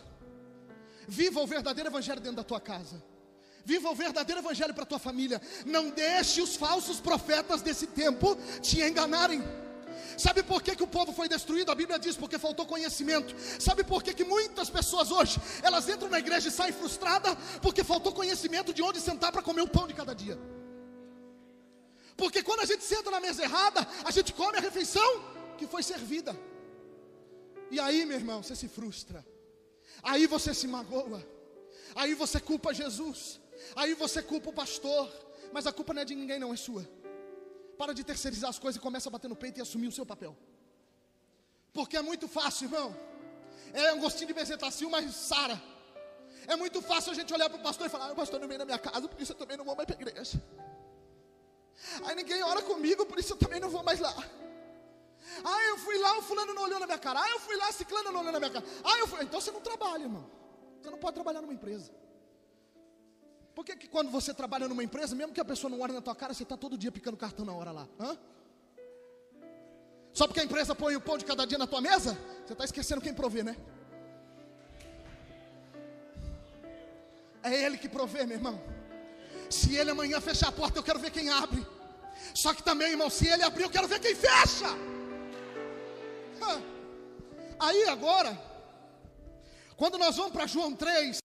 S5: Viva o verdadeiro evangelho dentro da tua casa. Viva o verdadeiro evangelho para tua família. Não deixe os falsos profetas desse tempo te enganarem. Sabe por que, que o povo foi destruído? A Bíblia diz porque faltou conhecimento. Sabe por que, que muitas pessoas hoje elas entram na igreja e saem frustradas? Porque faltou conhecimento de onde sentar para comer o pão de cada dia. Porque quando a gente senta na mesa errada, a gente come a refeição que foi servida. E aí, meu irmão, você se frustra. Aí você se magoa. Aí você culpa Jesus. Aí você culpa o pastor. Mas a culpa não é de ninguém, não, é sua. Para de terceirizar as coisas e começa a bater no peito e assumir o seu papel. Porque é muito fácil, irmão. É um gostinho de bezetacil, mas Sara. É muito fácil a gente olhar para o pastor e falar: ah, o pastor não vem na minha casa, por isso eu também não vou mais para a igreja. Aí ninguém ora comigo, por isso eu também não vou mais lá. Ah, eu fui lá, o fulano não olhou na minha cara. Ah, eu fui lá, ciclano não olhou na minha cara. Ah, eu fui. Então você não trabalha, irmão. Você não pode trabalhar numa empresa. Por que, que quando você trabalha numa empresa, mesmo que a pessoa não olhe na tua cara, você está todo dia picando cartão na hora lá? Hã? Só porque a empresa põe o pão de cada dia na tua mesa, você está esquecendo quem provê, né? É Ele que provê, meu irmão. Se Ele amanhã fechar a porta, eu quero ver quem abre. Só que também, irmão, se Ele abrir, eu quero ver quem fecha. Ah. Aí agora, quando nós vamos para João 3,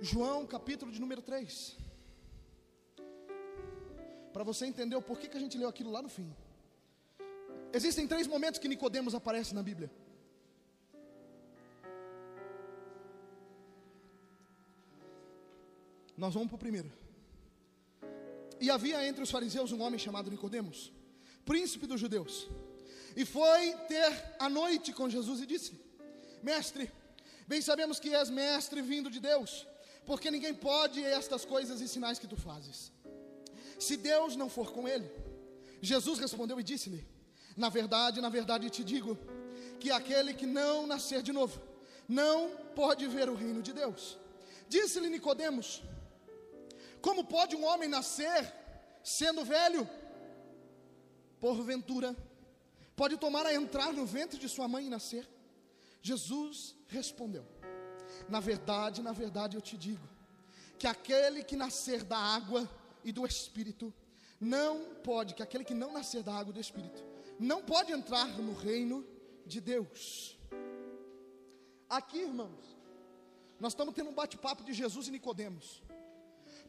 S5: João capítulo de número 3. Para você entender o porquê que a gente leu aquilo lá no fim. Existem três momentos que Nicodemos aparece na Bíblia. Nós vamos para o primeiro. E havia entre os fariseus um homem chamado Nicodemos, príncipe dos judeus. E foi ter a noite com Jesus e disse: Mestre, bem sabemos que és mestre vindo de Deus, porque ninguém pode estas coisas e sinais que tu fazes. Se Deus não for com ele, Jesus respondeu e disse-lhe: Na verdade, na verdade te digo, que aquele que não nascer de novo, não pode ver o reino de Deus. Disse-lhe Nicodemos: Como pode um homem nascer sendo velho? Porventura, pode tomar a entrar no ventre de sua mãe e nascer? Jesus respondeu: Na verdade, na verdade eu te digo, que aquele que nascer da água e do espírito, não pode, que aquele que não nascer da água e do espírito, não pode entrar no reino de Deus. Aqui, irmãos, nós estamos tendo um bate-papo de Jesus e Nicodemos.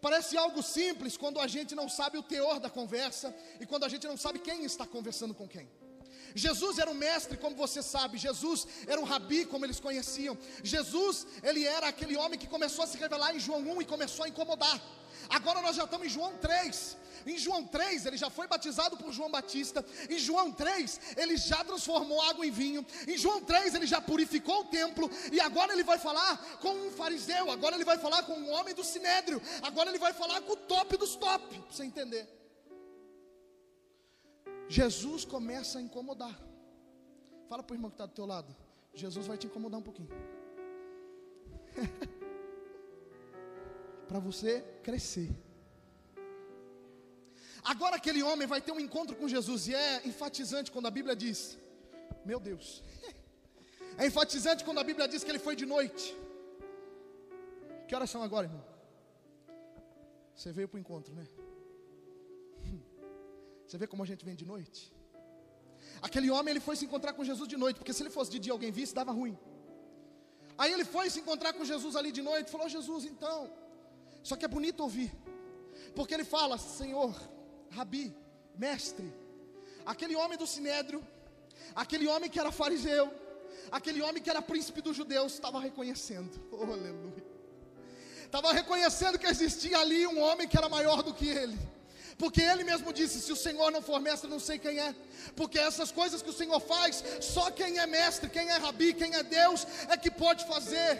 S5: Parece algo simples quando a gente não sabe o teor da conversa e quando a gente não sabe quem está conversando com quem. Jesus era um mestre, como você sabe. Jesus era um rabi, como eles conheciam. Jesus, ele era aquele homem que começou a se revelar em João 1 e começou a incomodar. Agora nós já estamos em João 3. Em João 3, ele já foi batizado por João Batista. Em João 3, ele já transformou água em vinho. Em João 3, ele já purificou o templo. E agora ele vai falar com um fariseu. Agora ele vai falar com um homem do sinédrio. Agora ele vai falar com o top dos top. Para você entender. Jesus começa a incomodar. Fala para o irmão que está do teu lado. Jesus vai te incomodar um pouquinho. [laughs] para você crescer. Agora aquele homem vai ter um encontro com Jesus e é enfatizante quando a Bíblia diz: Meu Deus. [laughs] É enfatizante quando a Bíblia diz que ele foi de noite. Que horas são agora, irmão? Você veio para o encontro, né? Você vê como a gente vem de noite? Aquele homem ele foi se encontrar com Jesus de noite, porque se ele fosse de dia alguém visse, dava ruim. Aí ele foi se encontrar com Jesus ali de noite, falou: Jesus, então. Só que é bonito ouvir, porque ele fala: Senhor, Rabi, mestre, aquele homem do sinédrio, aquele homem que era fariseu, aquele homem que era príncipe dos judeus, estava reconhecendo, oh, [laughs] aleluia, estava reconhecendo que existia ali um homem que era maior do que ele. Porque ele mesmo disse: Se o Senhor não for mestre, não sei quem é. Porque essas coisas que o Senhor faz, só quem é mestre, quem é rabi, quem é Deus, é que pode fazer.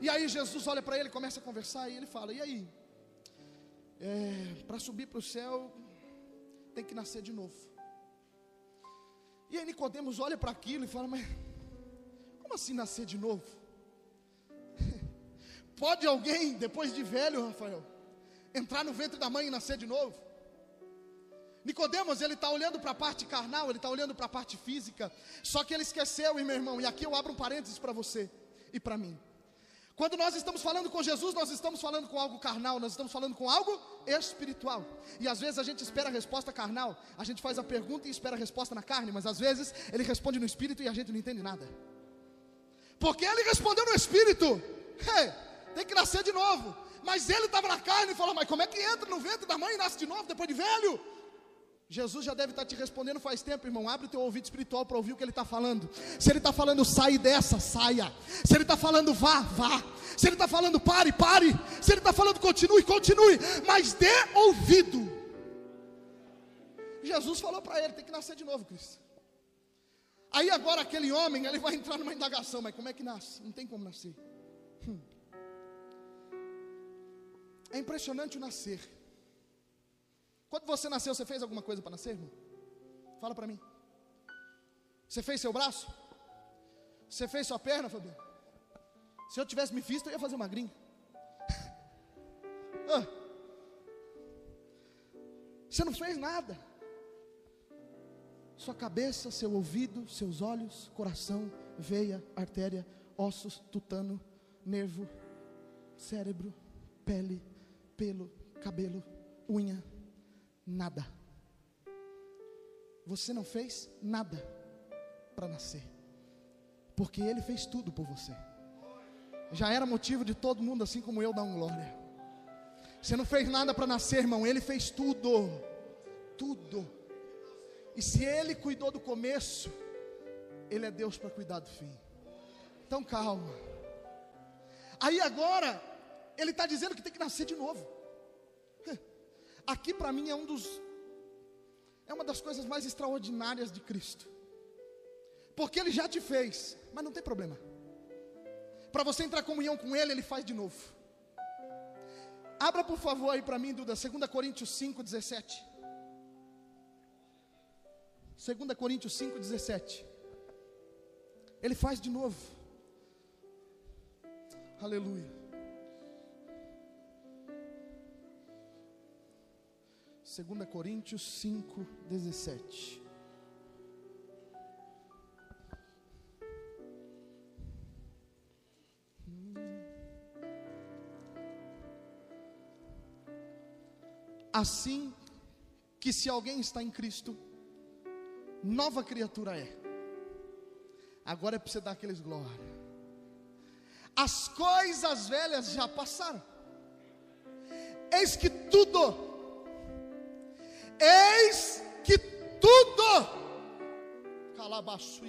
S5: E aí Jesus olha para ele, começa a conversar, e ele fala: E aí? é, para subir para o céu tem que nascer de novo. E aí Nicodemos olha para aquilo e fala, mas como assim nascer de novo? [laughs] Pode alguém, depois de velho, Rafael, entrar no ventre da mãe e nascer de novo? Nicodemos, ele está olhando para a parte carnal, ele está olhando para a parte física, só que ele esqueceu, meu irmão, e aqui eu abro um parênteses para você e para mim. Quando nós estamos falando com Jesus, nós estamos falando com algo carnal, nós estamos falando com algo espiritual. E às vezes a gente espera a resposta carnal, a gente faz a pergunta e espera a resposta na carne, mas às vezes ele responde no espírito e a gente não entende nada. Porque ele respondeu no espírito, hey, tem que nascer de novo. Mas ele estava na carne e falou: Mas como é que entra no ventre da mãe e nasce de novo depois de velho? Jesus já deve estar te respondendo faz tempo, irmão. Abre o teu ouvido espiritual para ouvir o que ele está falando. Se ele está falando sai dessa, saia. Se ele está falando vá, vá. Se ele está falando pare, pare. Se ele está falando continue, continue. Mas dê ouvido. Jesus falou para ele: tem que nascer de novo, Cristo. Aí agora aquele homem, ele vai entrar numa indagação, mas como é que nasce? Não tem como nascer. É impressionante o nascer. Quando você nasceu, você fez alguma coisa para nascer, irmão? Fala para mim. Você fez seu braço? Você fez sua perna, Fabiano? Se eu tivesse me visto, eu ia fazer uma gringa. [laughs] ah. Você não fez nada. Sua cabeça, seu ouvido, seus olhos, coração, veia, artéria, ossos, tutano, nervo, cérebro, pele, pelo, cabelo, unha, nada. Você não fez nada para nascer, porque Ele fez tudo por você. Já era motivo de todo mundo, assim como eu, dar um glória. Você não fez nada para nascer, irmão, Ele fez tudo, tudo. E se Ele cuidou do começo, Ele é Deus para cuidar do fim. Então calma. Aí agora, Ele está dizendo que tem que nascer de novo. Aqui para mim é um dos é uma das coisas mais extraordinárias de Cristo. Porque ele já te fez, mas não tem problema. Para você entrar em comunhão com ele, ele faz de novo. Abra por favor aí para mim, Duda, 2 Coríntios 5, 17. 2 Coríntios 5, 17. Ele faz de novo. Aleluia. 2 Coríntios 5, 17. Assim que se alguém está em Cristo, nova criatura é. Agora é para você dar aqueles glória. As coisas velhas já passaram. Eis que tudo Eis que tudo. Camandarabaçu,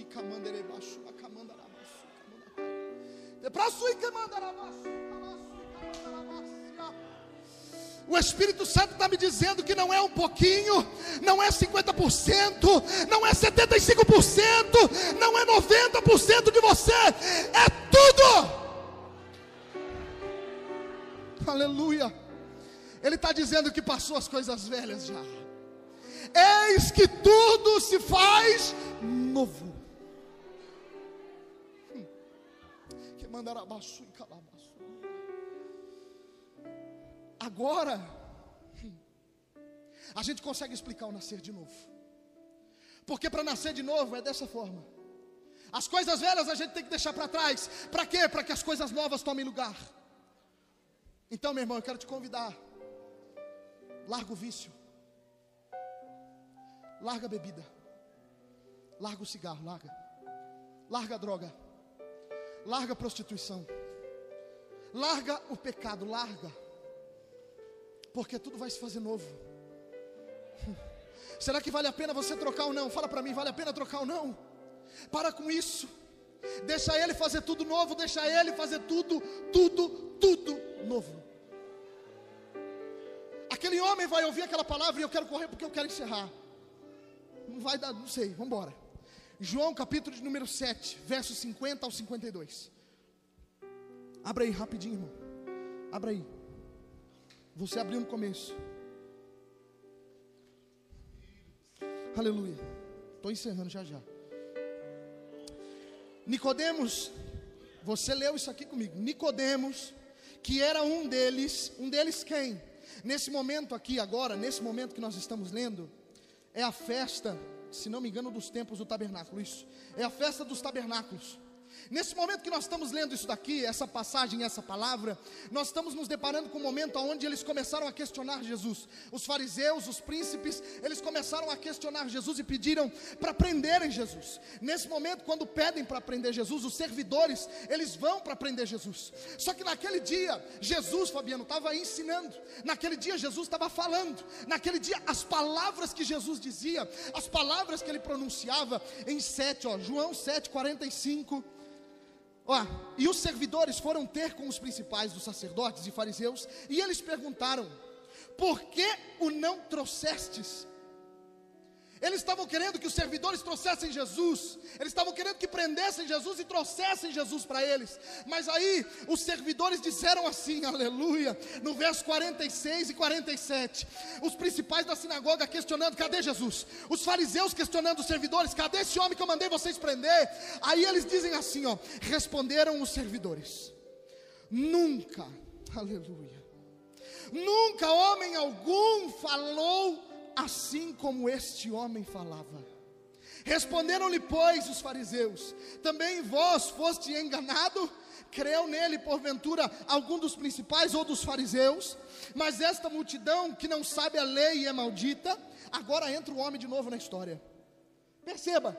S5: o Espírito Santo está me dizendo que não é um pouquinho, não é 50%, não é 75%, não é 90% de você, é tudo. Aleluia. Ele está dizendo que passou as coisas velhas já eis que tudo se faz novo. Que e calabaço. Agora, a gente consegue explicar o nascer de novo. Porque para nascer de novo é dessa forma. As coisas velhas a gente tem que deixar para trás. Para quê? Para que as coisas novas tomem lugar. Então, meu irmão, eu quero te convidar. Larga o vício. Larga a bebida. Larga o cigarro, larga. Larga a droga. Larga a prostituição. Larga o pecado, larga. Porque tudo vai se fazer novo. [laughs] Será que vale a pena você trocar ou não? Fala para mim, vale a pena trocar ou não? Para com isso. Deixa ele fazer tudo novo, deixa ele fazer tudo, tudo, tudo novo. Aquele homem vai ouvir aquela palavra e eu quero correr porque eu quero encerrar não vai dar, não sei, vamos embora. João capítulo de número 7, versos 50 ao 52. Abra aí rapidinho, irmão. Abra aí. Você abriu no começo. Aleluia. Estou encerrando já já. Nicodemos, você leu isso aqui comigo. Nicodemos, que era um deles, um deles quem? Nesse momento aqui agora, nesse momento que nós estamos lendo, é a festa, se não me engano, dos tempos do tabernáculo. Isso. É a festa dos tabernáculos. Nesse momento que nós estamos lendo isso daqui, essa passagem, essa palavra, nós estamos nos deparando com um momento onde eles começaram a questionar Jesus. Os fariseus, os príncipes, eles começaram a questionar Jesus e pediram para prenderem Jesus. Nesse momento, quando pedem para prender Jesus, os servidores, eles vão para prender Jesus. Só que naquele dia, Jesus, Fabiano, estava ensinando. Naquele dia, Jesus estava falando. Naquele dia, as palavras que Jesus dizia, as palavras que ele pronunciava, em 7, ó, João 7, 45. Ó, e os servidores foram ter com os principais dos sacerdotes e fariseus, e eles perguntaram: Por que o não trouxestes? Eles estavam querendo que os servidores trouxessem Jesus, eles estavam querendo que prendessem Jesus e trouxessem Jesus para eles. Mas aí os servidores disseram assim, [laughs] aleluia, no verso 46 e 47. Os principais da sinagoga questionando: cadê Jesus? Os fariseus questionando os servidores: cadê esse homem que eu mandei vocês prender? Aí eles dizem assim: ó, responderam os servidores: nunca, aleluia, nunca homem algum falou assim como este homem falava. Responderam-lhe, pois, os fariseus: Também vós foste enganado? Creu nele, porventura, algum dos principais ou dos fariseus? Mas esta multidão que não sabe a lei e é maldita, agora entra o homem de novo na história. Perceba,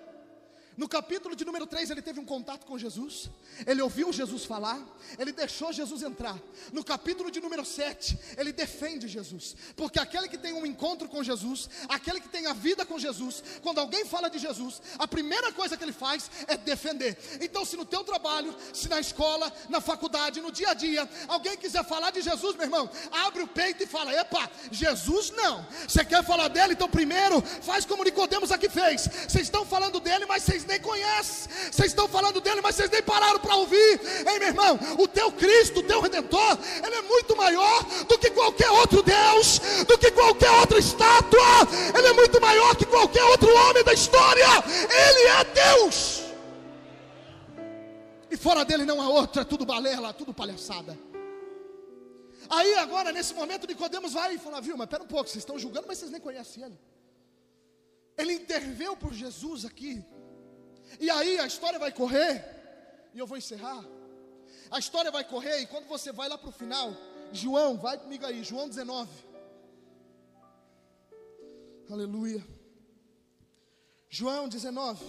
S5: no capítulo de número 3, ele teve um contato com Jesus, ele ouviu Jesus falar, ele deixou Jesus entrar. No capítulo de número 7, ele defende Jesus, porque aquele que tem um encontro com Jesus, aquele que tem a vida com Jesus, quando alguém fala de Jesus, a primeira coisa que ele faz é defender. Então, se no teu trabalho, se na escola, na faculdade, no dia a dia, alguém quiser falar de Jesus, meu irmão, abre o peito e fala: Epa, Jesus não. Você quer falar dele? Então, primeiro, faz como Nicodemos aqui fez. Vocês estão falando dele, mas vocês vocês nem conhecem. Vocês estão falando dele, mas vocês nem pararam para ouvir. Ei, meu irmão, o teu Cristo, o teu Redentor, ele é muito maior do que qualquer outro Deus, do que qualquer outra estátua. Ele é muito maior que qualquer outro homem da história. Ele é Deus. E fora dele não há outro, é tudo balela, tudo palhaçada. Aí agora, nesse momento, Nicodemos vai e fala, viu, mas pera um pouco, vocês estão julgando, mas vocês nem conhecem ele. Ele interveio por Jesus aqui. E aí a história vai correr, e eu vou encerrar. A história vai correr, e quando você vai lá para o final, João, vai comigo aí, João 19. Aleluia. João 19.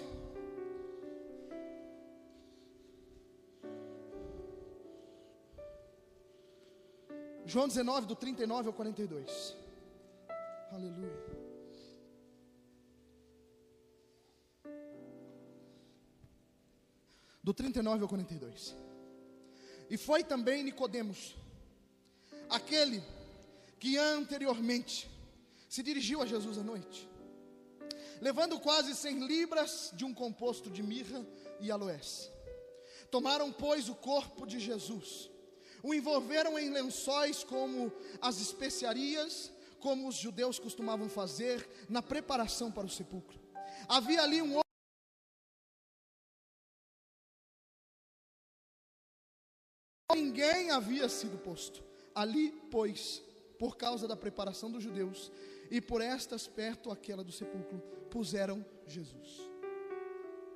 S5: João 19, do 39 ao 42. Aleluia. Do 39 ao 42. E foi também Nicodemos, aquele que anteriormente se dirigiu a Jesus à noite, levando quase 100 libras de um composto de mirra e aloés. Tomaram, pois, o corpo de Jesus o envolveram em lençóis como as especiarias, como os judeus costumavam fazer na preparação para o sepulcro. Havia ali um ninguém havia sido posto ali, pois, por causa da preparação dos judeus e por estas perto aquela do sepulcro, puseram Jesus.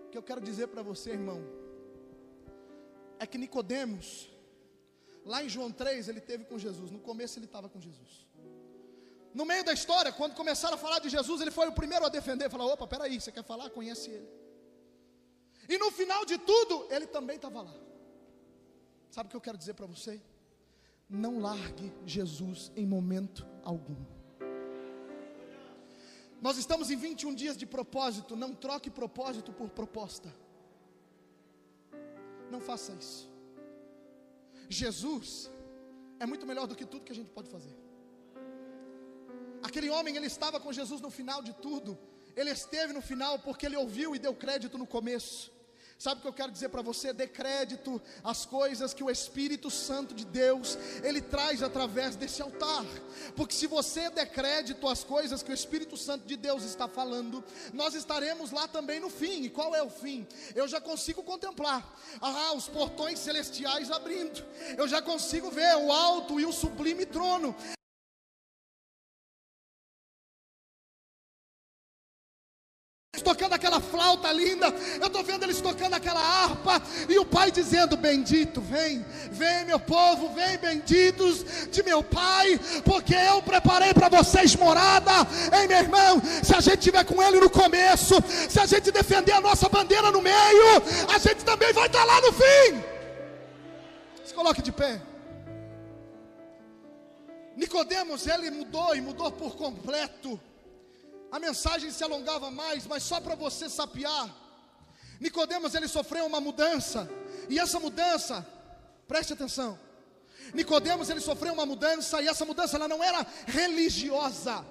S5: O que eu quero dizer para você, irmão, é que Nicodemos Lá em João 3, ele teve com Jesus. No começo, ele estava com Jesus. No meio da história, quando começaram a falar de Jesus, ele foi o primeiro a defender. Falou: opa, peraí, você quer falar? Conhece ele. E no final de tudo, ele também estava lá. Sabe o que eu quero dizer para você? Não largue Jesus em momento algum. Nós estamos em 21 dias de propósito. Não troque propósito por proposta. Não faça isso. Jesus é muito melhor do que tudo que a gente pode fazer. Aquele homem, ele estava com Jesus no final de tudo. Ele esteve no final porque ele ouviu e deu crédito no começo. Sabe o que eu quero dizer para você? Dê crédito às coisas que o Espírito Santo de Deus ele traz através desse altar. Porque se você der crédito às coisas que o Espírito Santo de Deus está falando, nós estaremos lá também no fim. E qual é o fim? Eu já consigo contemplar ah, os portões celestiais abrindo. Eu já consigo ver o alto e o sublime trono. Tocando aquela flauta linda, eu estou vendo eles tocando aquela harpa, e o pai dizendo: Bendito, vem, vem meu povo, vem benditos de meu pai, porque eu preparei para vocês morada. Ei, meu irmão, se a gente estiver com ele no começo, se a gente defender a nossa bandeira no meio, a gente também vai estar lá no fim. Se coloque de pé. Nicodemos, ele mudou e mudou por completo a mensagem se alongava mais, mas só para você sapiar. Nicodemos ele sofreu uma mudança, e essa mudança, preste atenção. Nicodemos ele sofreu uma mudança e essa mudança ela não era religiosa.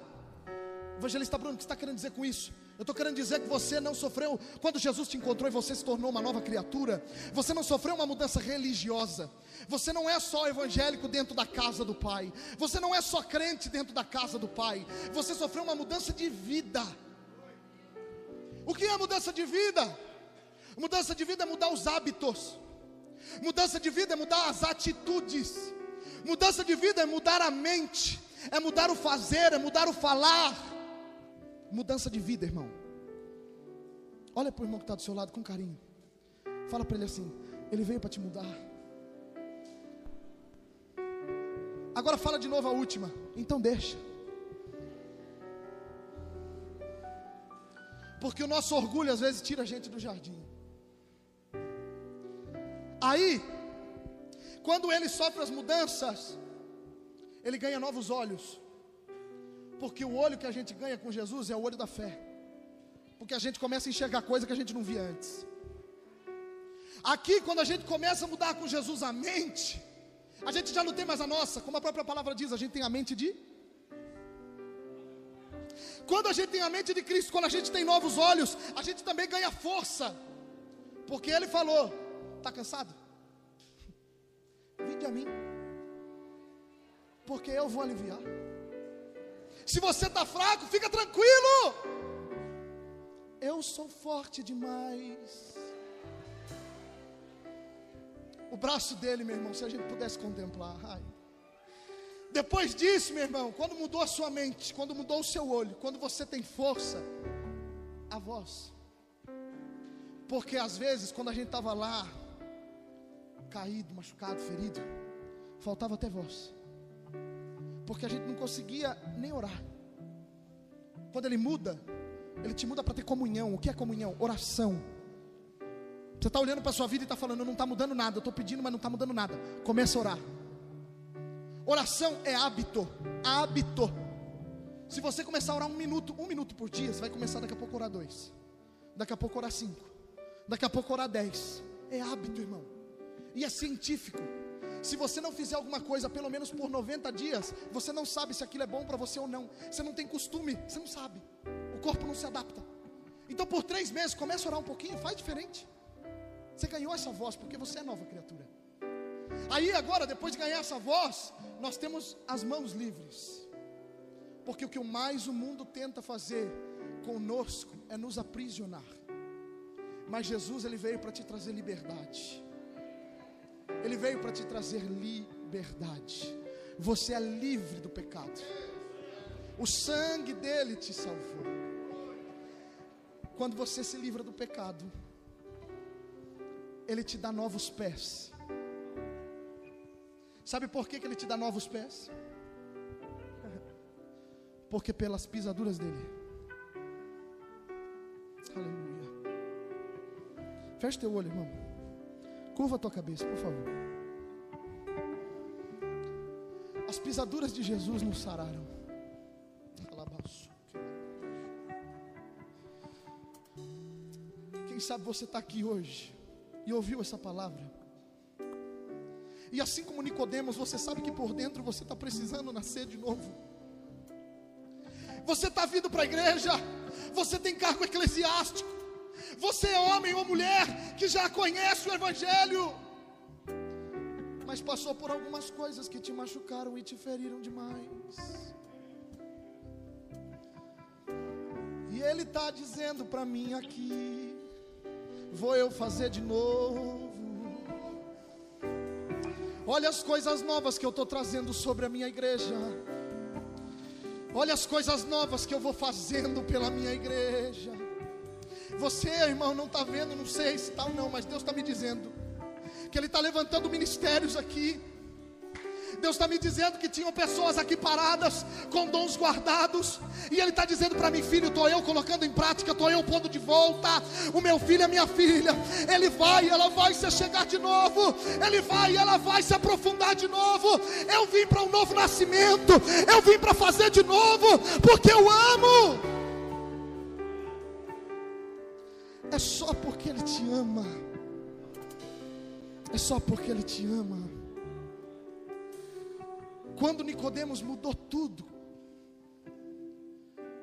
S5: Evangelista Bruno, o que está querendo dizer com isso? Eu estou querendo dizer que você não sofreu, quando Jesus te encontrou e você se tornou uma nova criatura, você não sofreu uma mudança religiosa. Você não é só evangélico dentro da casa do Pai. Você não é só crente dentro da casa do Pai. Você sofreu uma mudança de vida. O que é mudança de vida? Mudança de vida é mudar os hábitos. Mudança de vida é mudar as atitudes. Mudança de vida é mudar a mente, é mudar o fazer, é mudar o falar. Mudança de vida, irmão. Olha para o irmão que está do seu lado com carinho. Fala para ele assim: Ele veio para te mudar. Agora fala de novo a última. Então deixa. Porque o nosso orgulho às vezes tira a gente do jardim. Aí, quando ele sofre as mudanças, ele ganha novos olhos. Porque o olho que a gente ganha com Jesus é o olho da fé. Porque a gente começa a enxergar coisa que a gente não via antes. Aqui, quando a gente começa a mudar com Jesus a mente, a gente já não tem mais a nossa, como a própria palavra diz, a gente tem a mente de. Quando a gente tem a mente de Cristo, quando a gente tem novos olhos, a gente também ganha força. Porque ele falou: Está cansado? Vinde a mim, porque eu vou aliviar. Se você está fraco, fica tranquilo. Eu sou forte demais. O braço dele, meu irmão, se a gente pudesse contemplar. Ai. Depois disso, meu irmão, quando mudou a sua mente, quando mudou o seu olho, quando você tem força, a voz. Porque às vezes, quando a gente estava lá, caído, machucado, ferido, faltava até voz. Porque a gente não conseguia nem orar. Quando ele muda, ele te muda para ter comunhão. O que é comunhão? Oração. Você está olhando para a sua vida e está falando, não está mudando nada. Eu estou pedindo, mas não está mudando nada. Começa a orar. Oração é hábito. Hábito. Se você começar a orar um minuto, um minuto por dia, você vai começar daqui a pouco a orar dois. Daqui a pouco orar cinco. Daqui a pouco orar dez. É hábito, irmão. E é científico. Se você não fizer alguma coisa pelo menos por 90 dias, você não sabe se aquilo é bom para você ou não. Você não tem costume, você não sabe. O corpo não se adapta. Então por três meses, começa a orar um pouquinho, faz diferente. Você ganhou essa voz porque você é nova criatura. Aí agora, depois de ganhar essa voz, nós temos as mãos livres. Porque o que mais o mundo tenta fazer conosco é nos aprisionar. Mas Jesus ele veio para te trazer liberdade. Ele veio para te trazer liberdade. Você é livre do pecado. O sangue dele te salvou. Quando você se livra do pecado, ele te dá novos pés. Sabe por que, que ele te dá novos pés? [laughs] Porque pelas pisaduras dele. Aleluia. Feche teu olho, irmão. Curva a tua cabeça, por favor. As pisaduras de Jesus nos sararam. Quem sabe você está aqui hoje e ouviu essa palavra. E assim como Nicodemos, você sabe que por dentro você está precisando nascer de novo. Você está vindo para a igreja, você tem cargo eclesiástico, você é homem ou mulher que já conhece o Evangelho, mas passou por algumas coisas que te machucaram e te feriram demais. E Ele está dizendo para mim aqui: vou eu fazer de novo. Olha as coisas novas que eu estou trazendo sobre a minha igreja. Olha as coisas novas que eu vou fazendo pela minha igreja. Você, irmão, não está vendo, não sei se está ou não, mas Deus está me dizendo que Ele está levantando ministérios aqui. Deus está me dizendo que tinham pessoas aqui paradas com dons guardados, e Ele está dizendo para mim, filho, estou eu colocando em prática, estou eu pondo de volta. O meu filho é minha filha, ele vai, ela vai se chegar de novo, ele vai, ela vai se aprofundar de novo. Eu vim para um novo nascimento, eu vim para fazer de novo, porque eu amo. É só porque Ele te ama. É só porque Ele te ama. Quando Nicodemos mudou tudo,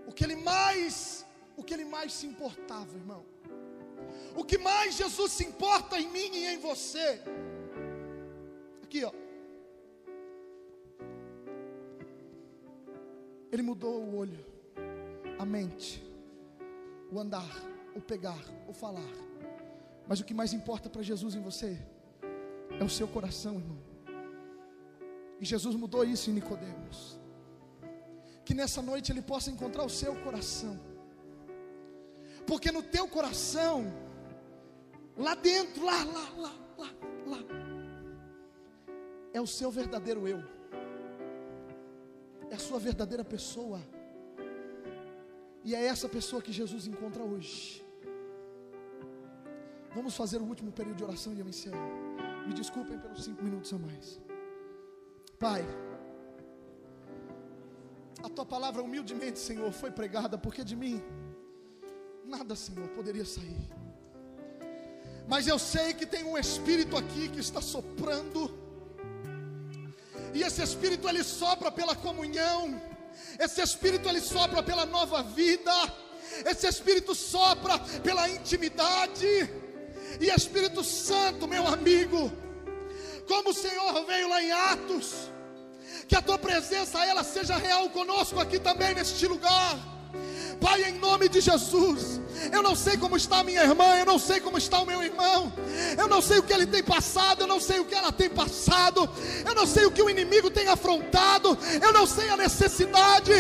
S5: o que ele mais, o que ele mais se importava, irmão, o que mais Jesus se importa em mim e em você, aqui ó, ele mudou o olho, a mente, o andar, o pegar, o falar, mas o que mais importa para Jesus em você é o seu coração, irmão. E Jesus mudou isso em Nicodemos. Que nessa noite ele possa encontrar o seu coração. Porque no teu coração, lá dentro, lá, lá, lá, lá, lá, é o seu verdadeiro eu. É a sua verdadeira pessoa. E é essa pessoa que Jesus encontra hoje. Vamos fazer o último período de oração e eu encerro. Me desculpem pelos cinco minutos a mais. Pai, a tua palavra humildemente, Senhor, foi pregada, porque de mim nada, Senhor, poderia sair. Mas eu sei que tem um espírito aqui que está soprando, e esse espírito ele sopra pela comunhão, Esse Espírito ele sopra pela nova vida. Esse Espírito sopra pela intimidade. E Espírito Santo, meu amigo, como o Senhor veio lá em Atos, que a tua presença ela seja real conosco aqui também neste lugar. Pai, em nome de Jesus, eu não sei como está minha irmã, eu não sei como está o meu irmão, eu não sei o que ele tem passado, eu não sei o que ela tem passado, eu não sei o que o inimigo tem afrontado, eu não sei a necessidade,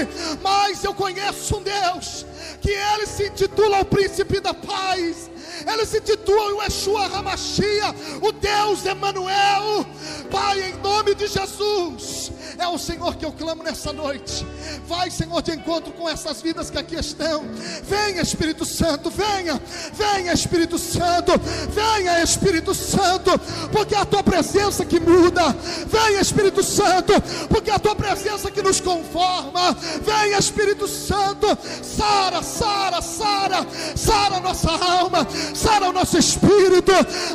S5: mas eu conheço um Deus que ele se intitula o príncipe da paz. Ele se intitula o Yeshua Hamashia, o Deus Emanuel. Pai, em nome de Jesus, é o Senhor que eu clamo nessa noite. Vai, Senhor, de encontro com essas vidas que aqui estão. Venha, Espírito Santo, venha, venha, Espírito Santo, venha, Espírito Santo, porque é a tua presença que muda. Venha, Espírito Santo, porque é a tua presença que nos conforma. Venha, Espírito Santo, sara, sara, sara, sara nossa alma, sara o nosso espírito,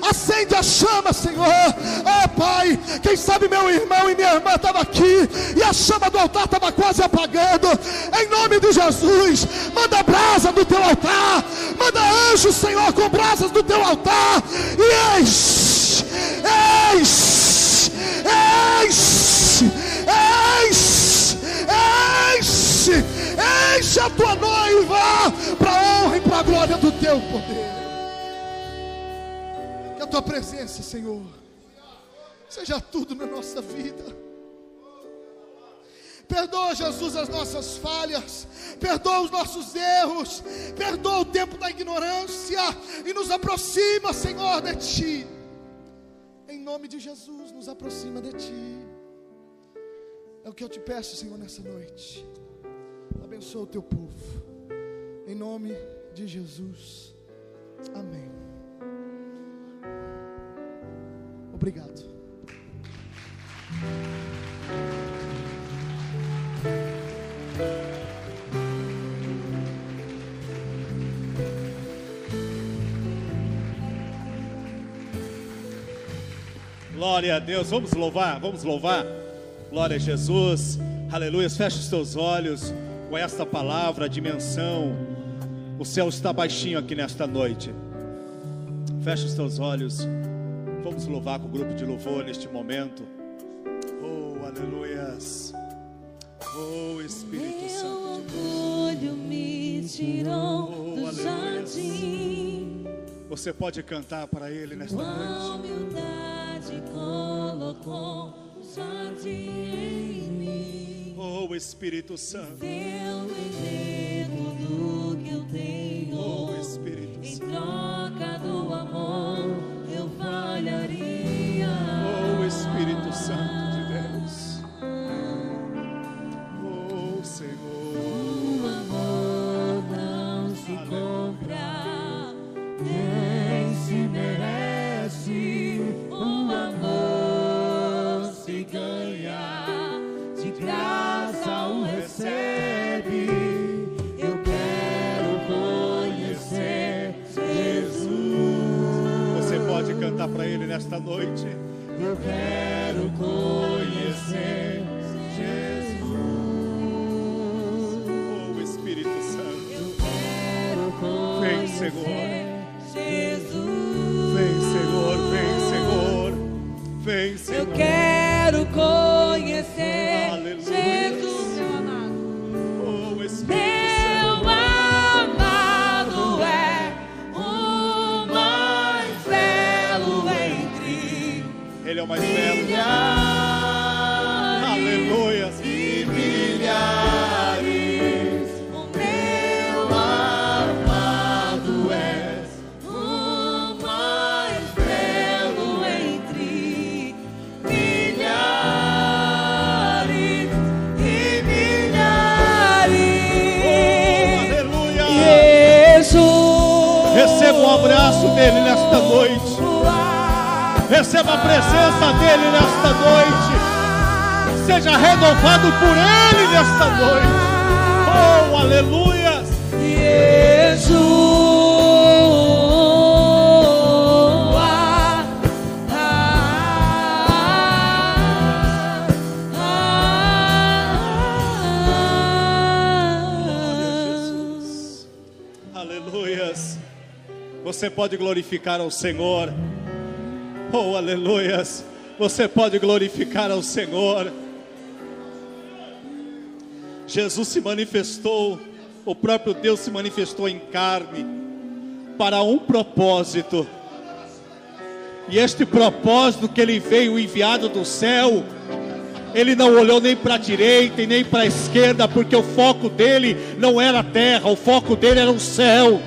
S5: acende a chama, Senhor. Oh, Pai, quem sabe meu irmão e minha irmã estavam aqui e a chama do altar estava quase apagando. Em nome de Jesus, manda brasa do teu altar, manda anjos, Senhor, com brasas do teu altar e enche, enche, enche, enche, enche, enche a tua noiva para a honra e para a glória do teu poder. Que a tua presença, Senhor, seja tudo na nossa vida. Perdoa, Jesus, as nossas falhas, perdoa os nossos erros, perdoa o tempo da ignorância e nos aproxima, Senhor, de Ti. Em nome de Jesus, nos aproxima de Ti. É o que eu te peço, Senhor, nessa noite. Abençoa o teu povo. Em nome de Jesus. Amém. Obrigado.
S1: Glória a Deus. Vamos louvar, vamos louvar. Glória a Jesus. Aleluia. Feche os teus olhos com esta palavra, a dimensão. O céu está baixinho aqui nesta noite. Feche os teus olhos. Vamos louvar com o grupo de louvor neste momento. Oh, aleluias. Oh, Espírito Santo de Deus.
S2: orgulho me tirou
S1: Oh,
S2: do
S1: aleluia.
S2: jardim.
S1: Você pode cantar para Ele nesta
S2: Tua
S1: noite.
S2: humildade colocou um jardim em mim.
S1: Oh, Espírito Santo.
S2: Deu em tudo que eu tenho.
S1: Oh, Espírito
S2: Em
S1: Santo.
S2: troca do amor, eu falharia.
S1: Nesta noite.
S2: Eu quero conhecer Jesus.
S1: Oh, Espírito Santo.
S2: Eu quero
S1: Vem,
S2: conhecer
S1: Senhor.
S2: Jesus.
S1: Vem, Senhor. Vem, Senhor. Vem,
S2: Eu
S1: Senhor.
S2: quero conhecer
S1: Ele é o mais belo. Receba a presença dEle nesta noite. Seja renovado por Ele nesta noite. Oh, aleluia.
S2: Jesus.
S1: Você pode glorificar ao Senhor. Oh, aleluias. Você pode glorificar ao Senhor. Jesus se manifestou, o próprio Deus se manifestou em carne para um propósito. E este propósito que ele veio enviado do céu, ele não olhou nem para a direita e nem para a esquerda, porque o foco dele não era a terra, o foco dele era o céu.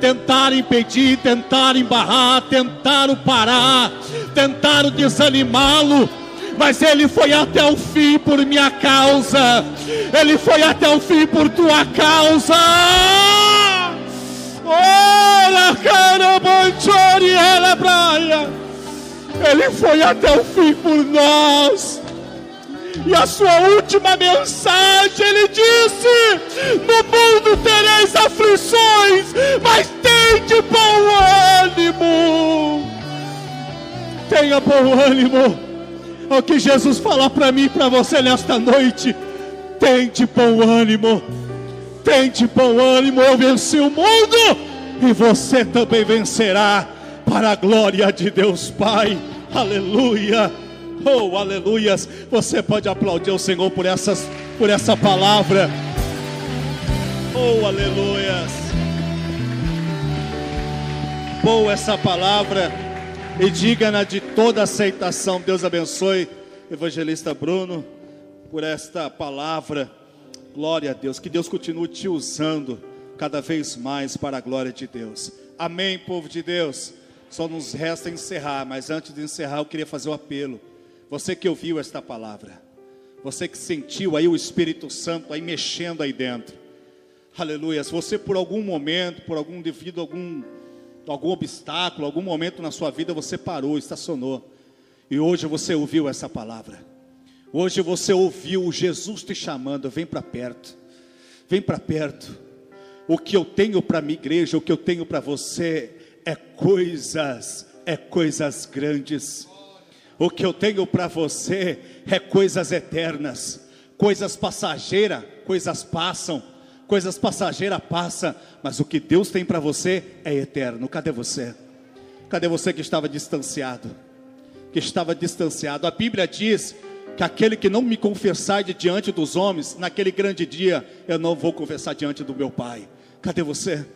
S1: Tentaram impedir, tentaram embarrar, tentaram parar, tentaram desanimá-lo, mas ele foi até o fim por minha causa, ele foi até o fim por tua causa. Ora, cara, ela. Ele foi até o fim por nós. E a sua última mensagem, ele disse: No mundo tereis aflições, mas tem de bom ânimo. Tenha bom ânimo. É o que Jesus fala para mim e para você nesta noite. Tem de bom ânimo. Tem de bom ânimo. Eu venci o mundo e você também vencerá para a glória de Deus Pai. Aleluia. Oh, aleluias. Você pode aplaudir o Senhor por essas por essa palavra. Oh, aleluias. Boa essa palavra e diga-na de toda aceitação. Deus abençoe, evangelista Bruno, por esta palavra. Glória a Deus. Que Deus continue te usando cada vez mais para a glória de Deus. Amém, povo de Deus. Só nos resta encerrar, mas antes de encerrar, eu queria fazer o um apelo. Você que ouviu esta palavra, você que sentiu aí o Espírito Santo aí mexendo aí dentro. Aleluia. Se você por algum momento, por algum devido algum algum obstáculo, algum momento na sua vida você parou, estacionou. E hoje você ouviu essa palavra. Hoje você ouviu Jesus te chamando, vem para perto. Vem para perto. O que eu tenho para minha igreja, o que eu tenho para você é coisas, é coisas grandes. O que eu tenho para você é coisas eternas, coisas passageiras, coisas passam, coisas passageiras passam, mas o que Deus tem para você é eterno. Cadê você? Cadê você que estava distanciado? Que estava distanciado. A Bíblia diz que aquele que não me confessar de diante dos homens, naquele grande dia, eu não vou confessar diante do meu Pai. Cadê você?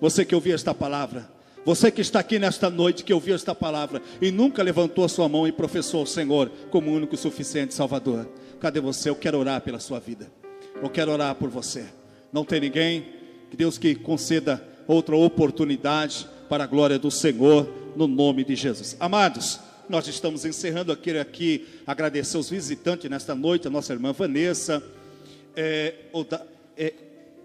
S1: Você que ouviu esta palavra, você que está aqui nesta noite, que ouviu esta palavra e nunca levantou a sua mão e professou o Senhor como único e suficiente Salvador. Cadê você? Eu quero orar pela sua vida. Eu quero orar por você. Não tem ninguém? Que Deus que conceda outra oportunidade para a glória do Senhor, no nome de Jesus. Amados, nós estamos encerrando aqui, aqui agradecer os visitantes nesta noite, a nossa irmã Vanessa, é, é,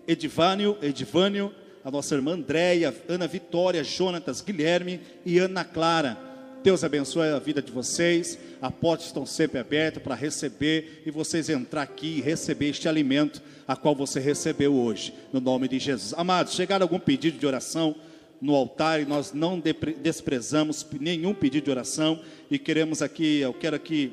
S1: Edivânio, Edivânio, a nossa irmã Andréia, Ana Vitória, Jonatas, Guilherme e Ana Clara. Deus abençoe a vida de vocês. As portas estão sempre abertas para receber e vocês entrar aqui e receber este alimento a qual você recebeu hoje, no nome de Jesus. Amados, chegaram algum pedido de oração no altar e nós não desprezamos nenhum pedido de oração e queremos aqui, eu quero aqui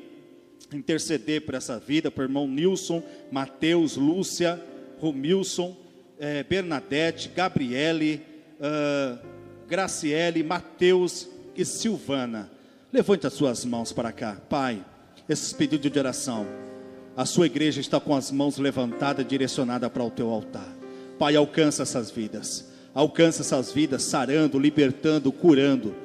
S1: interceder por essa vida, por irmão Nilson, Mateus, Lúcia, Romilson, eh, Bernadette, Gabriele, uh, Graciele, Mateus e Silvana. Levante as suas mãos para cá, Pai. Esses pedidos de oração, a sua igreja está com as mãos levantadas, direcionada para o teu altar. Pai, alcança essas vidas, alcança essas vidas, sarando, libertando, curando.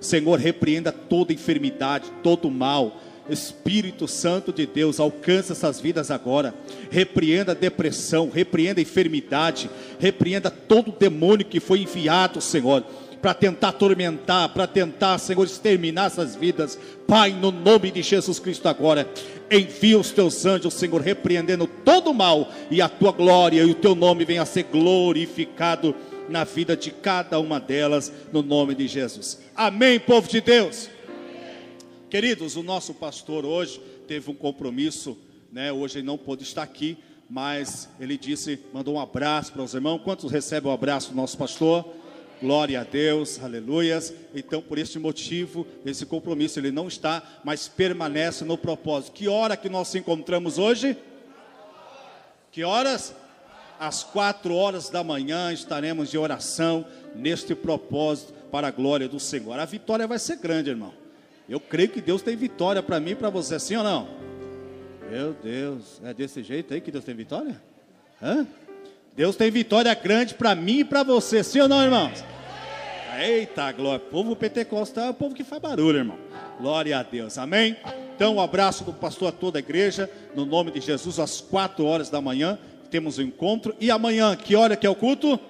S1: Senhor, repreenda toda enfermidade, todo mal Espírito Santo de Deus, alcança essas vidas agora. Repreenda a depressão, repreenda a enfermidade, repreenda todo demônio que foi enviado, Senhor, para tentar atormentar, para tentar, Senhor, exterminar essas vidas. Pai, no nome de Jesus Cristo agora, envia os teus anjos, Senhor, repreendendo todo o mal e a tua glória e o teu nome venha a ser glorificado na vida de cada uma delas, no nome de Jesus. Amém, povo de Deus. Queridos, o nosso pastor hoje teve um compromisso, né? Hoje ele não pôde estar aqui, mas ele disse, mandou um abraço para os irmãos. Quantos recebem o abraço do nosso pastor? Glória a Deus, aleluias. Então, por este motivo, esse compromisso ele não está, mas permanece no propósito. Que hora que nós nos encontramos hoje? Que horas? às quatro horas da manhã, estaremos de oração neste propósito para a glória do Senhor. A vitória vai ser grande, irmão. Eu creio que Deus tem vitória para mim e para você, sim ou não? Meu Deus, é desse jeito aí que Deus tem vitória? Hã? Deus tem vitória grande para mim e para você, sim ou não, irmãos? Eita, glória. O povo pentecostal é o povo que faz barulho, irmão. Glória a Deus, amém? Então, um abraço do pastor a toda a igreja, no nome de Jesus, às quatro horas da manhã, temos o um encontro. E amanhã, que hora que é o culto?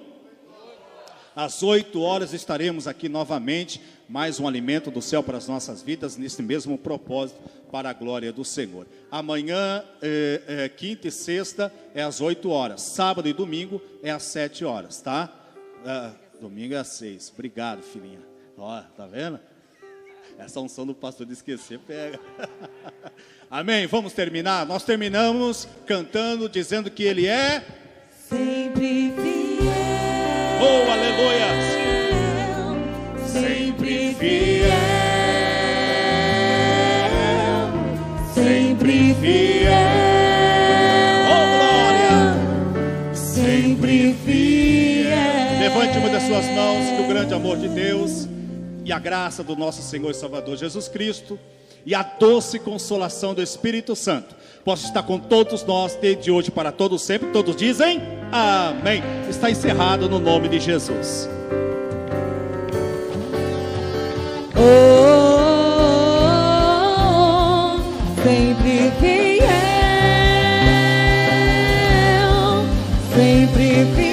S1: Às 8 horas estaremos aqui novamente, mais um alimento do céu para as nossas vidas, nesse mesmo propósito, para a glória do Senhor. Amanhã, é, é, quinta e sexta, é às 8 horas. Sábado e domingo é às 7 horas, tá? É, domingo é às 6. Obrigado, filhinha. Ó, tá vendo? Essa unção do pastor de esquecer pega. [laughs] Amém? Vamos terminar? Nós terminamos cantando, dizendo que Ele é
S2: sempre fiel.
S1: Oh, aleluia!
S2: Sempre fiel, sempre fiel,
S1: Oh, glória!
S2: sempre fiel.
S1: Levante uma das suas mãos, que o grande amor de Deus e a graça do nosso Senhor e Salvador Jesus Cristo e a doce consolação do Espírito Santo possa estar com todos nós desde hoje para todos sempre. Todos dizem amém. Está encerrado no nome de Jesus.
S2: Oh, sempre fiel, sempre fiel.